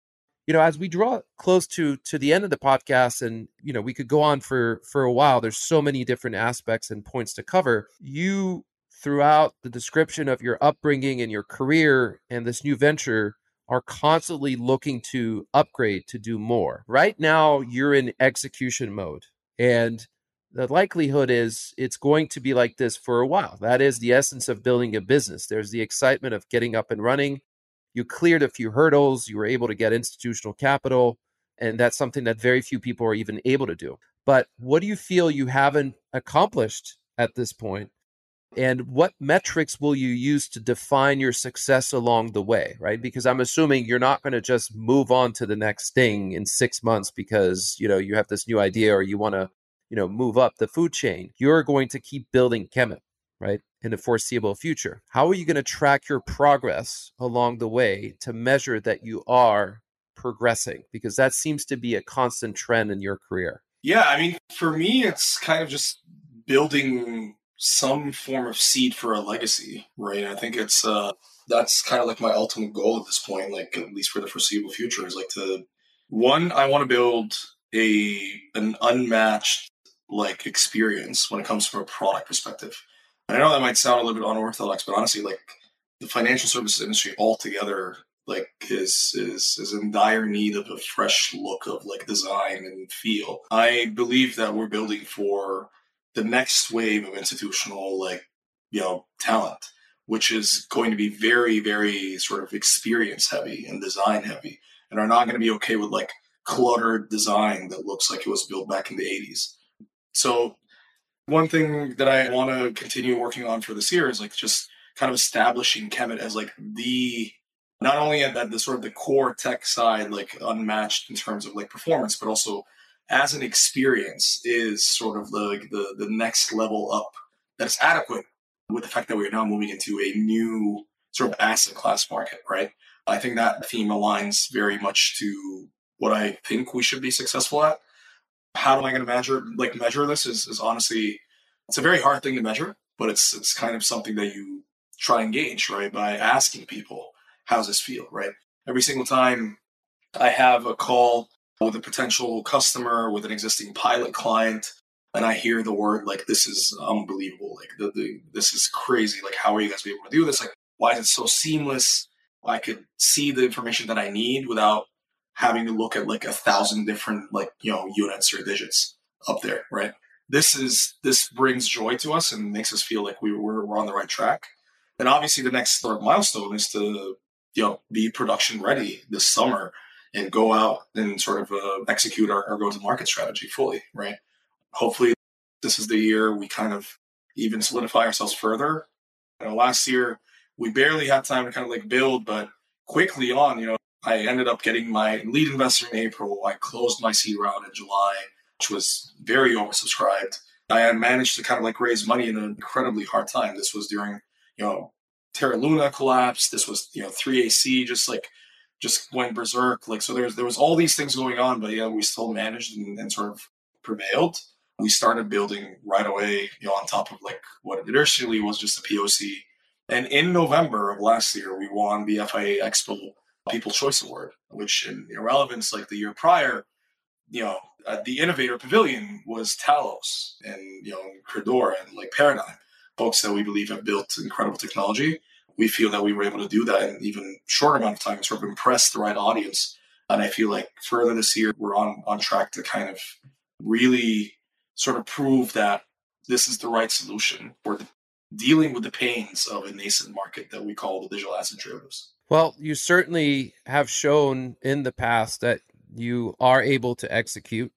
You know, as we draw close to to the end of the podcast, and you know, we could go on for for a while. There's so many different aspects and points to cover. You throughout the description of your upbringing and your career and this new venture are constantly looking to upgrade to do more. Right now, you're in execution mode. And the likelihood is it's going to be like this for a while. That is the essence of building a business. There's the excitement of getting up and running. You cleared a few hurdles, you were able to get institutional capital, and that's something that very few people are even able to do. But what do you feel you haven't accomplished at this point? And what metrics will you use to define your success along the way, right? Because I'm assuming you're not going to just move on to the next thing in 6 months because, you know, you have this new idea or you want to you know move up the food chain you're going to keep building kemet right in the foreseeable future. How are you going to track your progress along the way to measure that you are progressing? Because that seems to be a constant trend in your career. Yeah i mean for me it's kind of just building some form of seed for a legacy right? I think it's uh that's kind of like my ultimate goal at this point like at least for the foreseeable future is like to one i want to build a an unmatched like experience when it comes from a product perspective. And I know that might sound a little bit unorthodox, but honestly, like the financial services industry altogether, like is is is in dire need of a fresh look of like design and feel. I believe that we're building for the next wave of institutional like you know talent, which is going to be very very sort of experience heavy and design heavy, and are not going to be okay with like cluttered design that looks like it was built back in the 80s. So one thing that I want to continue working on for this year is like just kind of establishing Kemet as like the not only at that the sort of the core tech side, like unmatched in terms of like performance, but also as an experience is sort of the the, the next level up that's adequate with the fact that we're now moving into a new sort of asset class market, right? I think that theme aligns very much to what I think we should be successful at how am I going to measure like measure this is, is honestly it's a very hard thing to measure but it's it's kind of something that you try and gauge, right? By asking people, how's this feel, right? Every single time I have a call with a potential customer, with an existing pilot client, and I hear the word like this is unbelievable, like the, the this is crazy. Like, how are you guys be able to do this? Like, why is it so seamless? I could see the information that I need without having to look at like a thousand different like you know units or digits up there, right? This is this brings joy to us and makes us feel like we we're, we're on the right track. And obviously, the next sort of milestone is to you know be production ready this summer and go out and sort of uh, execute our, our go to market strategy fully, right? Hopefully, this is the year we kind of even solidify ourselves further. You know, last year we barely had time to kind of like build, but quickly on, you know, I ended up getting my lead investor in April. I closed my seed round in July, which was very oversubscribed. I managed to kind of like raise money in an incredibly hard time. This was during, you know, Terra Luna collapse. This was, you know, 3AC just like just went berserk. Like so there's there was all these things going on, but yeah, we still managed and, and sort of prevailed. We started building right away, you know, on top of like what initially was just a POC. And in November of last year, we won the FIA Expo People Choice Award, which in irrelevance, like the year prior, you know, uh, the Innovator Pavilion was Talos and, you know, Credora and like Paradigm, folks that we believe have built incredible technology. We feel that we were able to do that in even shorter amount of time and sort of impress the right audience. And I feel like further this year, we're on, on track to kind of really sort of prove that this is the right solution for the, dealing with the pains of a nascent market that we call the digital asset derivatives. Well, you certainly have shown in the past that you are able to execute.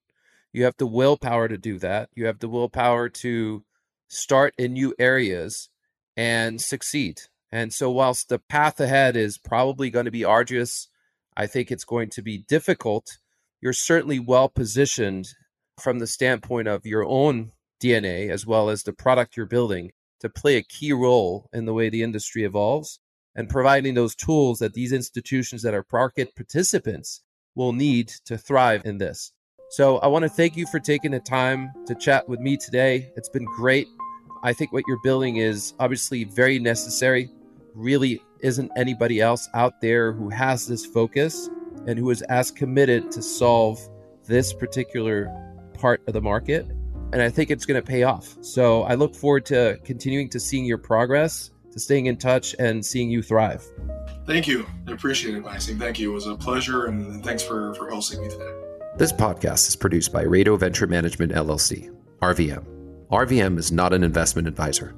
You have the willpower to do that. You have the willpower to start in new areas and succeed. And so, whilst the path ahead is probably going to be arduous, I think it's going to be difficult. You're certainly well positioned from the standpoint of your own DNA as well as the product you're building to play a key role in the way the industry evolves and providing those tools that these institutions that are market participants will need to thrive in this. So I want to thank you for taking the time to chat with me today. It's been great. I think what you're building is obviously very necessary. Really isn't anybody else out there who has this focus and who is as committed to solve this particular part of the market. And I think it's going to pay off. So I look forward to continuing to seeing your progress to staying in touch and seeing you thrive. Thank you. I appreciate it, Maxime. Thank you. It was a pleasure, and thanks for, for hosting me today. This podcast is produced by Rado Venture Management LLC, RVM. RVM is not an investment advisor.